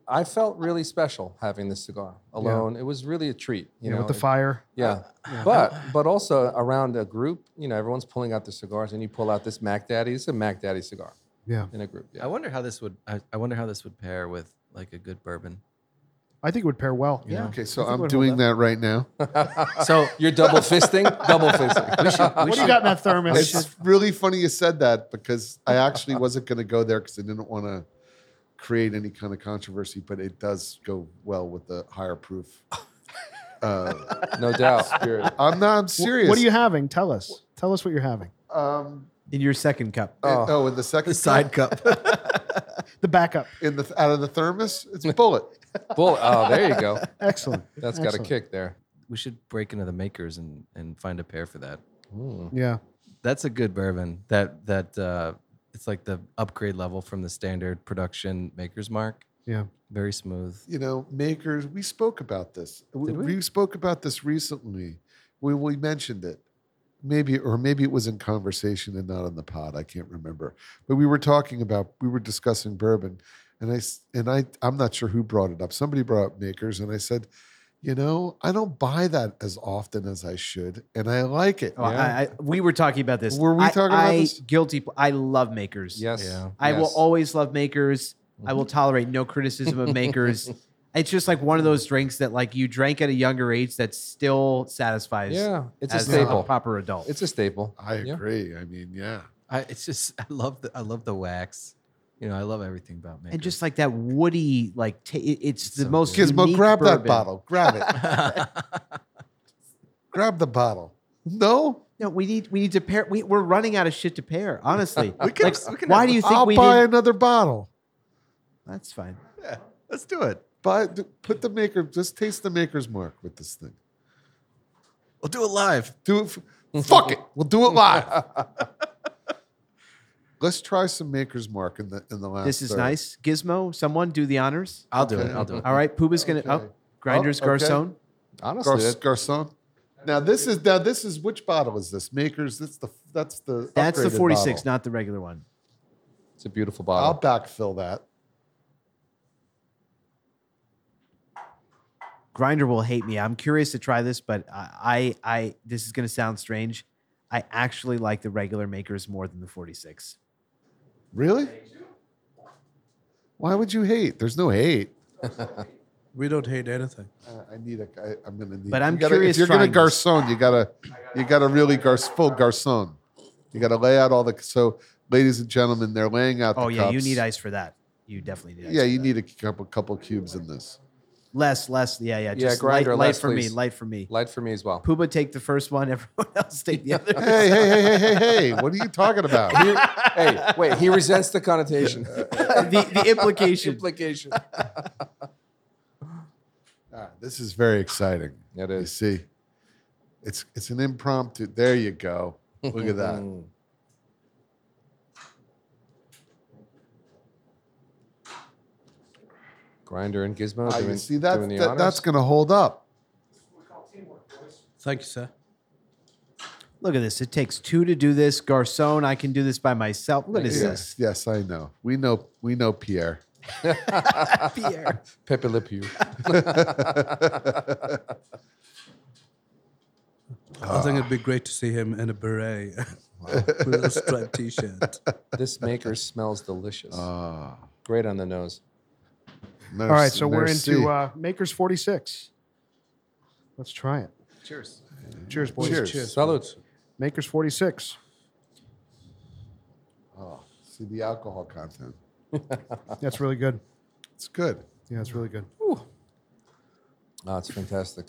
I felt really special having this cigar alone. It was really a treat. You yeah, know, with the it- fire. Uh, yeah. But but also around a group, you know, everyone's pulling out their cigars and you pull out this Mac Daddy. It's a Mac Daddy cigar Yeah, in a group. I wonder how this would. I, I wonder how this would pair with like a good bourbon. I think it would pair well. You know? Okay, so I think I'm doing that. that right now. So You're double fisting? double fisting. what do you got in that thermos? It's really funny you said that because I actually wasn't going to go there because I didn't want to create any kind of controversy, but it does go well with the higher proof. Uh, No doubt. Spirit. I'm not. I'm serious. What are you having? Tell us. Tell us what you're having. Um, in your second cup. oh. oh, in the second cup. Side cup. The backup. in the out of the thermos, it's a Bulleit. Bull. Oh, there you go. Excellent. That's got a Excellent. kick there. we should break into the makers and and find a pair for that. Yeah. That's a good bourbon. That that uh, it's like the upgrade level from the standard production Maker's Mark. Yeah. Very smooth. you know, makers. We spoke about this. We, Did we? we spoke about this recently. We we mentioned it, maybe or maybe it was in conversation and not on the pod. I can't remember. But we were talking about we were discussing bourbon, and i and I I'm not sure who brought it up. Somebody brought up makers, and I said, you know, I don't buy that as often as I should, and I like it. Oh, I, I, we were talking about this. Were we I- talking about I, this? Guilty. I love makers. Yes. Yeah. I will always love makers. I will mm-hmm. tolerate no criticism of makers. it's just like one of those drinks that like you drank at a younger age that still satisfies. Yeah. It's a as staple. a proper adult. It's a staple. I Yeah. agree. I mean, yeah. I it's just I love the I love the wax. You know, I love everything about makers. and just like that woody, like ta it- it's the so most good. Gizmo, unique grab that bourbon. bottle. Grab it. grab the bottle. No, No, we need we need to pair. We, we're running out of shit to pair. Honestly, We can- like, we can why have- do you think I'll we buy didn't? another bottle. That's fine. yeah, let's do it. Buy, d- put the maker. Just taste the Maker's Mark with this thing. We'll do it live. Do it. f- fuck it. We'll do it live. Let's try some Maker's Mark in the in the last. This is third. nice. Gizmo, someone do the honors. I'll do it. I'll do it. All right, Puba's gonna. Oh, okay. Oh, Grinders Oh, okay. Garcon. Honestly, Gar- that- Garcon. Now this is now this is which bottle is this? Makers. That's the that's the That's the 46, bottle. not the regular one. it's a beautiful bottle. I'll backfill that. Grinder will hate me. I'm curious to try this, but I, I, I this is gonna sound strange. I actually like the regular makers more than the 46. Really? Why would you hate? There's no hate. We don't hate anything. Uh, I need a. I, I'm gonna need. But I'm gotta, curious If you're gonna trying this. garçon, you gotta, you gotta really gar full garçon. You gotta lay out all the. So ladies and gentlemen, they're laying out. The Oh yeah, you need ice for that. You definitely need ice. Yeah, for you that. need a couple couple cubes in this. Less, less. Yeah, yeah. Yeah, Just grinder, light, light less, for me. Light for me. Light for me as well. Puba take the first one. Everyone else take the other. Hey, hey, hey, hey, hey, hey! What are you talking about? hey, wait, he resents the connotation. the, the implication. Implication. Ah, this is very exciting. It is. You see, it's it's an impromptu. There you go. Look at that. Grinder and Gizmo Ah, you doing, see that, doing the that honors. that's going to hold up. Thank you, sir. Look at this. It takes two to do this. Garcon, I can do this by myself. What is Yes, yes, I know. We know we know Pierre. Pierre. Pepe Le Pew. I think it'd be great to see him in a beret with a striped t-shirt. This maker smells delicious. Ah, Great on the nose. All right, so we're into uh, Makers 46. Let's try it. Cheers. Cheers, boys. Cheers. Salute. Makers 46. Oh, see the alcohol content. That's really good. It's good. Yeah, it's really good. Ooh. Oh, it's fantastic.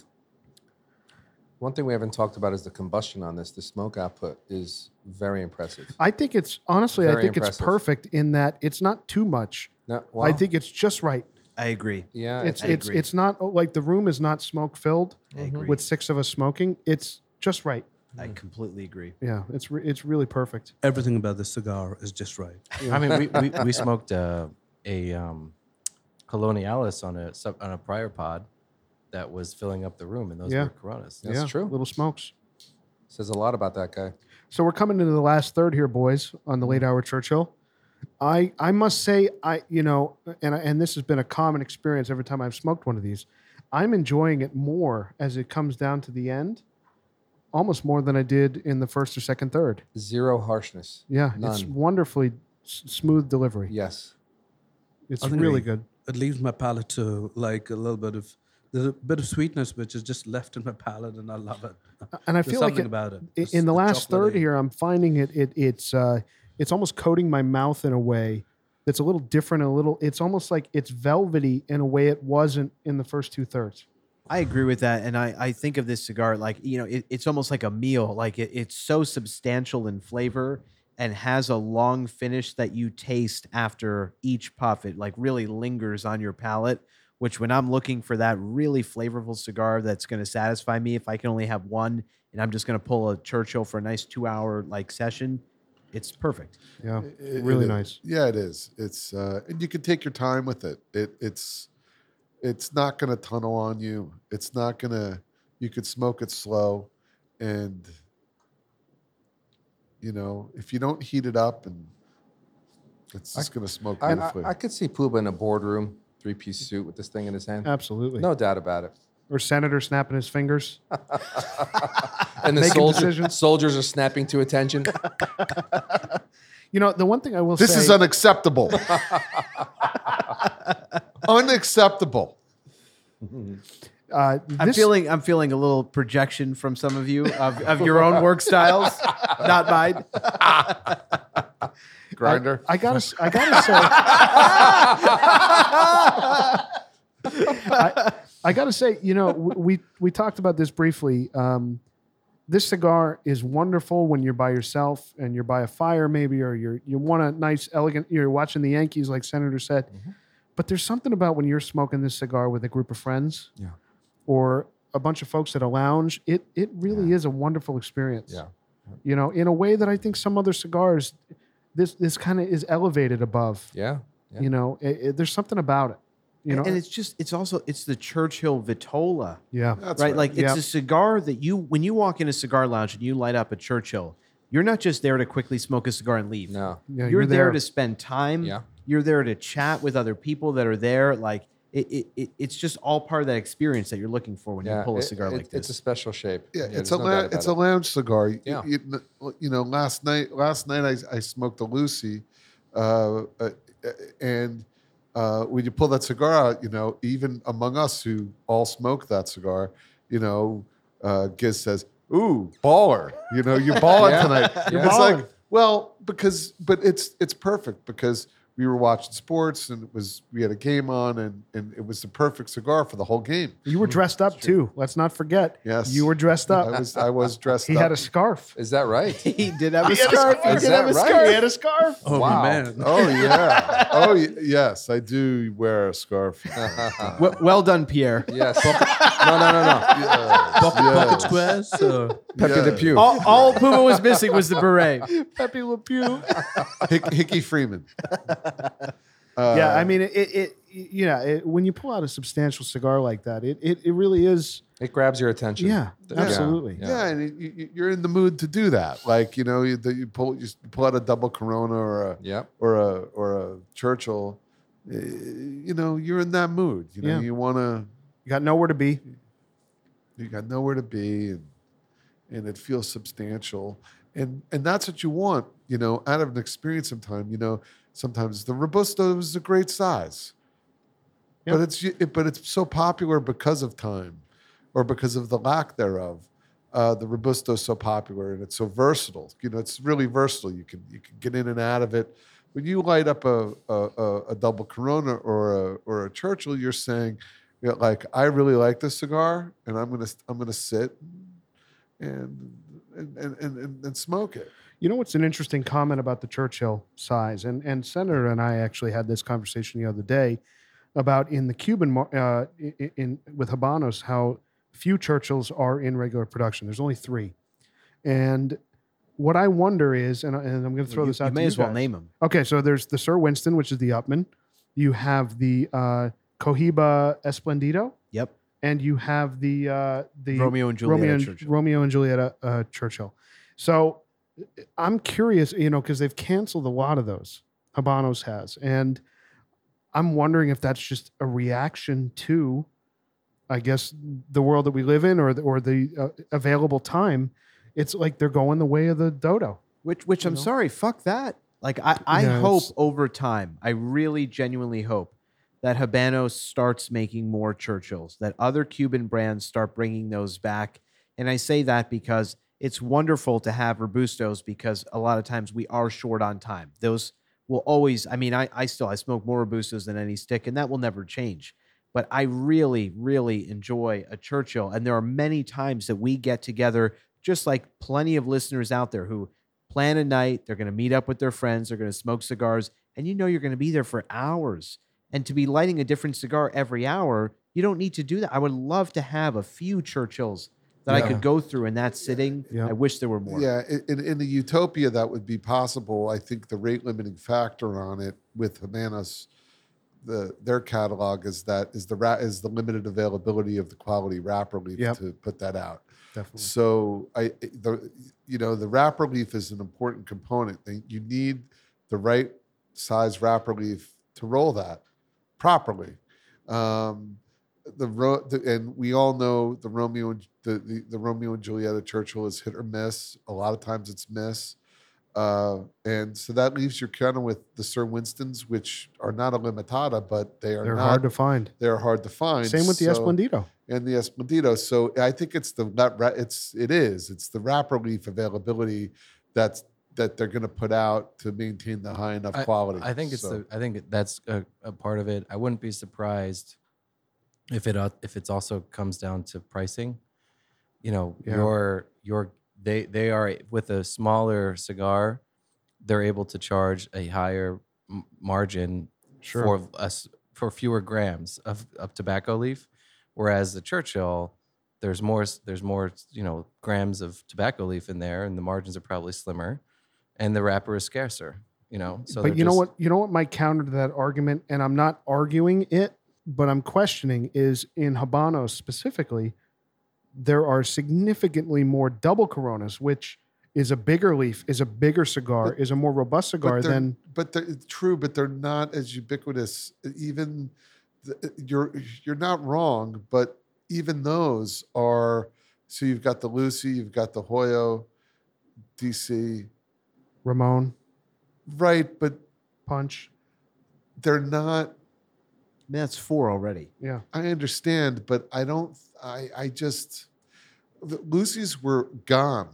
One thing we haven't talked about is the combustion on this. The smoke output is very impressive. I think it's honestly, I Very think it's perfect in that it's not too much. No, I think it's just right. I agree. yeah, It's I it's agree. it's not oh, like the room is not smoke filled with six of us smoking. It's just right. I completely agree. Yeah, it's re- it's really perfect. Everything about this cigar is just right. I mean, we, we, we smoked uh, a um, Colonialis on a sub- on a prior pod that was filling up the room, and those Yeah. were Coronas. That's yeah, true. Little smokes. says a lot about that guy. So we're coming into the last third here, boys, on the late hour Churchill. I I must say I you know and and this has been a common experience every time I've smoked one of these. I'm enjoying it more as it comes down to the end, almost more than I did in the first or second third. Zero harshness. Yeah, it's wonderfully s- smooth delivery. Yes. It's really good. It leaves my palate to like a little bit of there's a bit of sweetness which is just left in my palate, and I love it. And I There's feel like it, about it. It's in the last third here, I'm finding it, it it's uh, it's almost coating my mouth in a way that's a little different. A little, it's almost like it's velvety in a way it wasn't in the first two thirds. I agree with that, and I, I think of this cigar like you know it, it's almost like a meal. Like it, it's so substantial in flavor and has a long finish that you taste after each puff. It like really lingers on your palate. Which when I'm looking for that really flavorful cigar that's going to satisfy me, if I can only have one and I'm just going to pull a Churchill for a nice two hour like session, it's perfect. Yeah, It- really it- nice. Yeah, it is. It's uh, and you can take your time with it. It it's it's not going to tunnel on you. It's not going to. You could smoke it slow, and you know if you don't heat it up, and it's just going to smoke I, I, beautifully. I could see Puba in a boardroom, three piece suit with this thing in his hand. Absolutely. No doubt about it. Or senator snapping his fingers. And the Making soldier, decisions. soldiers are snapping to attention. You know, the one thing I will this say. is unacceptable. unacceptable. uh, I'm this- feeling I'm feeling a little projection from some of you of, of your own work styles, not mine. Grinder. I gotta, s- I gotta say, I, I gotta say, you know, we we talked about this briefly. Um, this cigar is wonderful when you're by yourself and you're by a fire, maybe, or you're you want a nice, elegant. You're watching the Yankees, like Senator said. But there's something about when you're smoking this cigar with a group of friends, Yeah. or a bunch of folks at a lounge. It it really is a wonderful experience. Yeah. You know, in a way that I think some other cigars, this this kind of is elevated above. Yeah. Yeah. You know, it, it- there's something about it. You know, and it's just it's also it's the Churchill Vitola, yeah, That's right? Like it's Yeah. a cigar that you when you walk in a cigar lounge and you light up a Churchill, you're not just there to quickly smoke a cigar and leave. No. yeah. you're, there. to spend time. Yeah. You're there to chat with other people that are there. Like it, it, it it's just all part of that experience that you're looking for when you pull a cigar it- like this. It's a special shape. Yeah, it's a no lou- doubt about it's a lounge cigar. You- Yeah. You, you know, last night last night I, I smoked a Lucy, uh, uh, and uh, when you pull that cigar out, you know, even among us who all smoke that cigar, you know, uh, Giz says, "Ooh, baller! You know, you're balling Yeah. tonight." You're It's balling. like Well, because but it's it's perfect because we were watching sports and it was we had a game on and and it was the perfect cigar for the whole game. You were dressed up too. Let's not forget. Yes. You were dressed I up. was I was dressed up. he up. had a scarf. Is that right? he did have a He had a scarf. scarf. Is He did have that a right? scarf. He had a scarf. Oh Wow. man. Oh yeah. Oh yes, I do wear a scarf. well, well done, Pierre. yes. No, no, no, no. Yes, Pocket, yes, pocket squares. Uh, Pepe the yes. Pew. All, all Puba was missing was the beret. Pepe Le Pew. Hick, Hickey Freeman. Uh, yeah, I mean, it, it, it you know, it, when you pull out a substantial cigar like that, it, it, it really is. It grabs your attention. Yeah, absolutely. Yeah. Yeah, and you, you- you're in the mood to do that. Like you know, you, the- you pull you pull out a double Corona or a Yep. or a or a Churchill. You know, you're in that mood. You know, Yeah. you want to. You got nowhere to be. You got nowhere to be, and and it feels substantial, and and that's what you want. You know, out of an experience of time. You know, sometimes the robusto is a great size, Yep. but it's it, but it's so popular because of time, or because of the lack thereof. Uh, the robusto is so popular and it's so versatile. You know, it's really versatile. You can you can get in and out of it. When you light up a a, a, a double Corona or a or a Churchill, you're saying, you know, like I really like this cigar, and I'm gonna I'm gonna sit and and and, and, and, and smoke it. You know what's an interesting comment about the Churchill size, and and Senator and I actually had this conversation the other day about in the Cuban uh, in, in with Habanos how few Churchills are in regular production. There's only three, and what I wonder is, and, I- and I'm going to throw you, this out. you to may you as well guys. name him. Okay, so there's the Sir Winston, which is the Upmann. You have the uh, Cohiba Esplendido, Yep. and you have the uh, the Romeo and Juliet Romeo and, Churchill. Romeo and Juliet uh, Churchill. So I'm curious, you know, because they've canceled a lot of those. Habanos has, and I'm wondering if that's just a reaction to, I guess, the world that we live in, or the, or the uh, available time. It's like they're going the way of the dodo. Which, which I'm know? sorry, fuck that. Like I, I hope over time, I really genuinely hope that Habanos starts making more Churchills, that other Cuban brands start bringing those back. And I say that because it's wonderful to have Robustos because a lot of times we are short on time. Those will always, I mean, I, I still, I smoke more Robustos than any stick and that will never change. But I really, really enjoy a Churchill. And there are many times that we get together, just like plenty of listeners out there who plan a night. They're going to meet up with their friends. They're going to smoke cigars, and you know you're going to be there for hours. And to be lighting a different cigar every hour, you don't need to do that. I would love to have a few Churchills that I could go through in that sitting. Yeah. I wish there were more. Yeah, in, in the utopia that would be possible. I think the rate limiting factor on it with Habanos, the their catalog is that is the ra- is the limited availability of the quality wrapper leaf Yep. to put that out. Definitely. So I the you know the wrapper leaf is an important component. You need the right size wrapper leaf to roll that properly. Um, the, ro- the and we all know the Romeo and the, the, the Romeo and Julieta Churchill is hit or miss. A lot of times it's miss. Uh, and so that leaves you kind of with the Sir Winstons, which are not a limitada, but they are They're not, hard to find. they're hard to find. Same with the So- Esplendido. and the Esplendido. So I think it's the that it's it is it's the wrapper leaf availability that's that they're going to put out to maintain the high enough quality. I think it's So- the. I think that's a, a part of it. I wouldn't be surprised if it uh, if it's also comes down to pricing. You know, Yeah. your your they they are with a smaller cigar, they're able to charge a higher m- margin Sure. for us for fewer grams of, of tobacco leaf, whereas the Churchill. There's more. There's more. You know, grams of tobacco leaf in there, and the margins are probably slimmer, and the wrapper is scarcer. You know, so but they're you know just- what? You know what might counter to that argument, and I'm not arguing it, but I'm questioning is in Habanos specifically, there are significantly more double Coronas, which is a bigger leaf, is a bigger cigar, But- is a more robust cigar they're- than but they're, true, but they're not as ubiquitous. Even the, you're you're not wrong, but even those are. So you've got the Lucy, you've got the Hoyo, DC, Ramon right? But Punch. they're not. I mean, that's four already. Yeah, I understand, but I don't. I I just the Lucy's were gone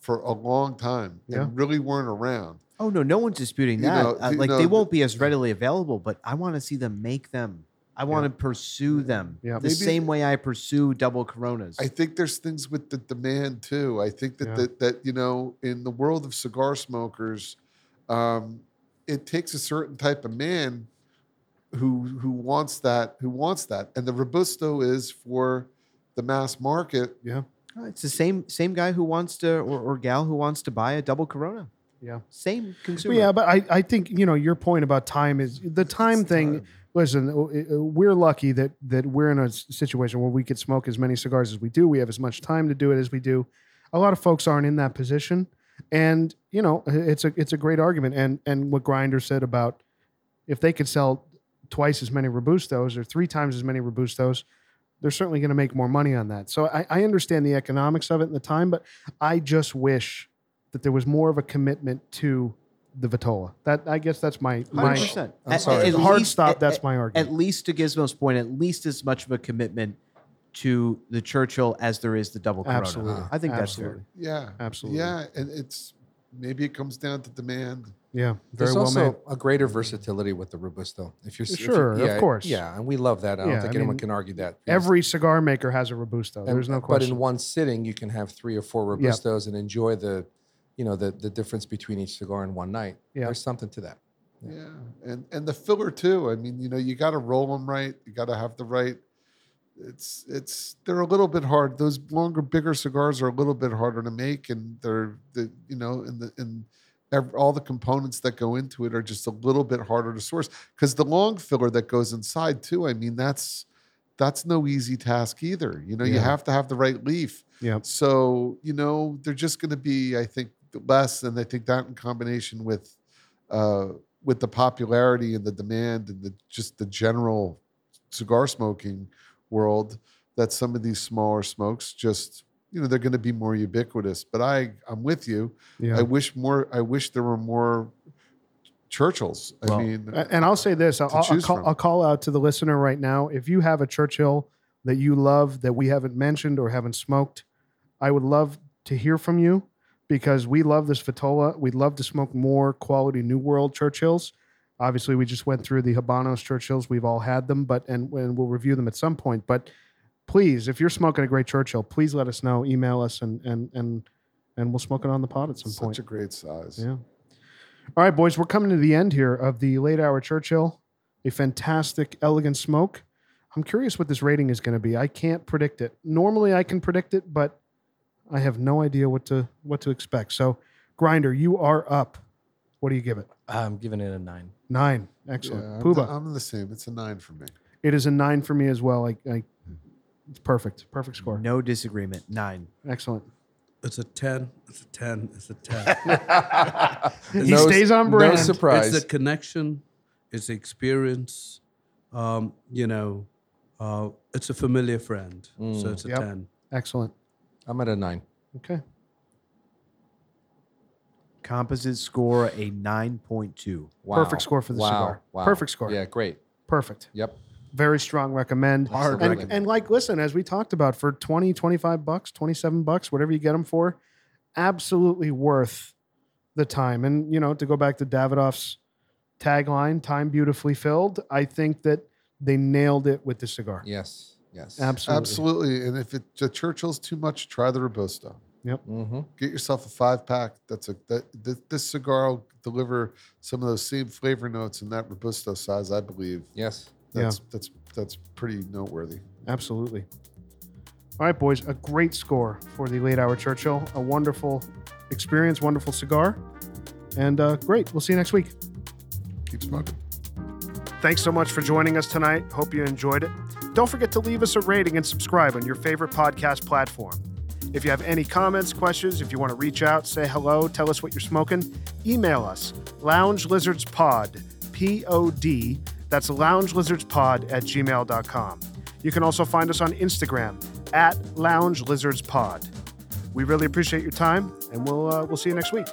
for a long time Yeah. and really weren't around. Oh no, no one's disputing You that. know, Uh, you like know, they the- won't be as readily available, but I want to see them make them. I want to pursue them Yeah. the Maybe- same way I pursue double Coronas. I think there's things with the demand too. I think that Yeah. that, that you know, in the world of cigar smokers, um, it takes a certain type of man who who wants that who wants that, and the robusto is for the mass market. Yeah. Uh, it's the same same guy who wants to or, or gal who wants to buy a double Corona. Yeah. Same consumer. Well, yeah, but I, I think you know your point about time is the time thing. Listen, uh, we're lucky that that we're in a situation where we could smoke as many cigars as we do. We have as much time to do it as we do. A lot of folks aren't in that position, and you know it's a it's a great argument. And and what Grinder said about if they could sell twice as many robustos or three times as many robustos, they're certainly going to make more money on that. So I, I understand the economics of it and the time, but I just wish that there was more of a commitment to the Vitola. That I guess that's my my 100%. I'm At- sorry. at hard least- stop. at- That's my argument. At least to Gizmo's point, at least as much of a commitment to the Churchill as there is the double Corona. Absolutely. I think that's Absolutely. fair. Yeah, Absolutely. Yeah, and it's maybe it comes down to demand. Yeah, very There's well also made. a greater versatility with the robusto. If you're if you- Sure, of course. yeah, and we love that. I don't Yeah, think I anyone mean, can argue that. Every cigar maker has a robusto. And- There's no question. But in one sitting, you can have three or four Yep. robustos and enjoy the, you know, the the difference between each cigar in one night. Yeah. There's something to that. Yeah, and and the filler too. I mean, you know, you got to roll them right. You got to have the right. It's it's they're a little bit hard. Those longer, bigger cigars are a little bit harder to make, and they're the you know, and the and ev- all the components that go into it are just a little bit harder to source because the long filler that goes inside too. I mean, that's that's no easy task either. You know, you have to have the right leaf. yeah, So, you know, they're just going to be, I think, less. And I think that in combination with, uh, with the popularity and the demand and the just the general cigar smoking world, that some of these smaller smokes just, you know, they're going to be more ubiquitous. But I, I'm with you. yeah. I wish more. I wish there were more Churchills. I Well, mean, and I'll say this: I'll, I'll, call. I'll call out to the listener right now. If you have a Churchill that you love that we haven't mentioned or haven't smoked, I would love to hear from you because we love this Vitola. We'd love to smoke more quality New World Churchills. Obviously, we just went through the Habanos Churchills. We've all had them, but and, and we'll review them at some point. But please, if you're smoking a great Churchill, please let us know. Email us and and and and we'll smoke it on the pod at some such point. Such a great size. Yeah. All right, boys, we're coming to the end here of the late hour Churchill, a fantastic, elegant smoke. I'm curious what this rating is going to be. I can't predict it. Normally, I can predict it, but I have no idea what to what to expect. So, Grinder, you are up. What do you give it? I'm giving it a nine. Nine. Yeah, Excellent. I'm, Puba, the, I'm the same. It's a nine for me. it is a nine for me as well. I, I, it's perfect. Perfect score. No disagreement. Nine. Excellent. It's a 10. It's a 10. It's a 10. He stays on brand. No It's surprise. It's the connection, it's the experience. Um, you know, uh, it's a familiar friend. So Mm. it's a Yep. 10. Excellent. I'm at a nine. Okay. Composite score a 9.2. Wow. Perfect score for the wow. cigar. Wow. Perfect score. Yeah, great. Perfect. Yep. very strong recommend Hard and, recommend. and like listen as we talked about for 20 25 bucks 27 bucks whatever you get them for absolutely worth the time and you know to go back to davidoff's tagline time beautifully filled i think that they nailed it with the cigar Yes. Yes. absolutely Absolutely. And if it, the Churchill's too much, try the Robusto. Mm-hmm. Get yourself a five pack. That's a that th- this cigar will deliver some of those same flavor notes in that Robusto size, I believe. Yes. That's that's that's pretty noteworthy. absolutely all right boys a great score for the late hour churchill a wonderful experience wonderful cigar and uh, great we'll see you next week Keep smoking. Thanks so much for joining us tonight. Hope you enjoyed it. Don't forget to leave us a rating and subscribe on your favorite podcast platform. If you have any comments, questions, if you want to reach out, say hello, tell us what you're smoking, email us loungelizardspod, P O D, that's loungelizardspod at gmail.com. You can also find us on Instagram at loungelizardspod. We really appreciate your time, and we'll, uh, we'll see you next week.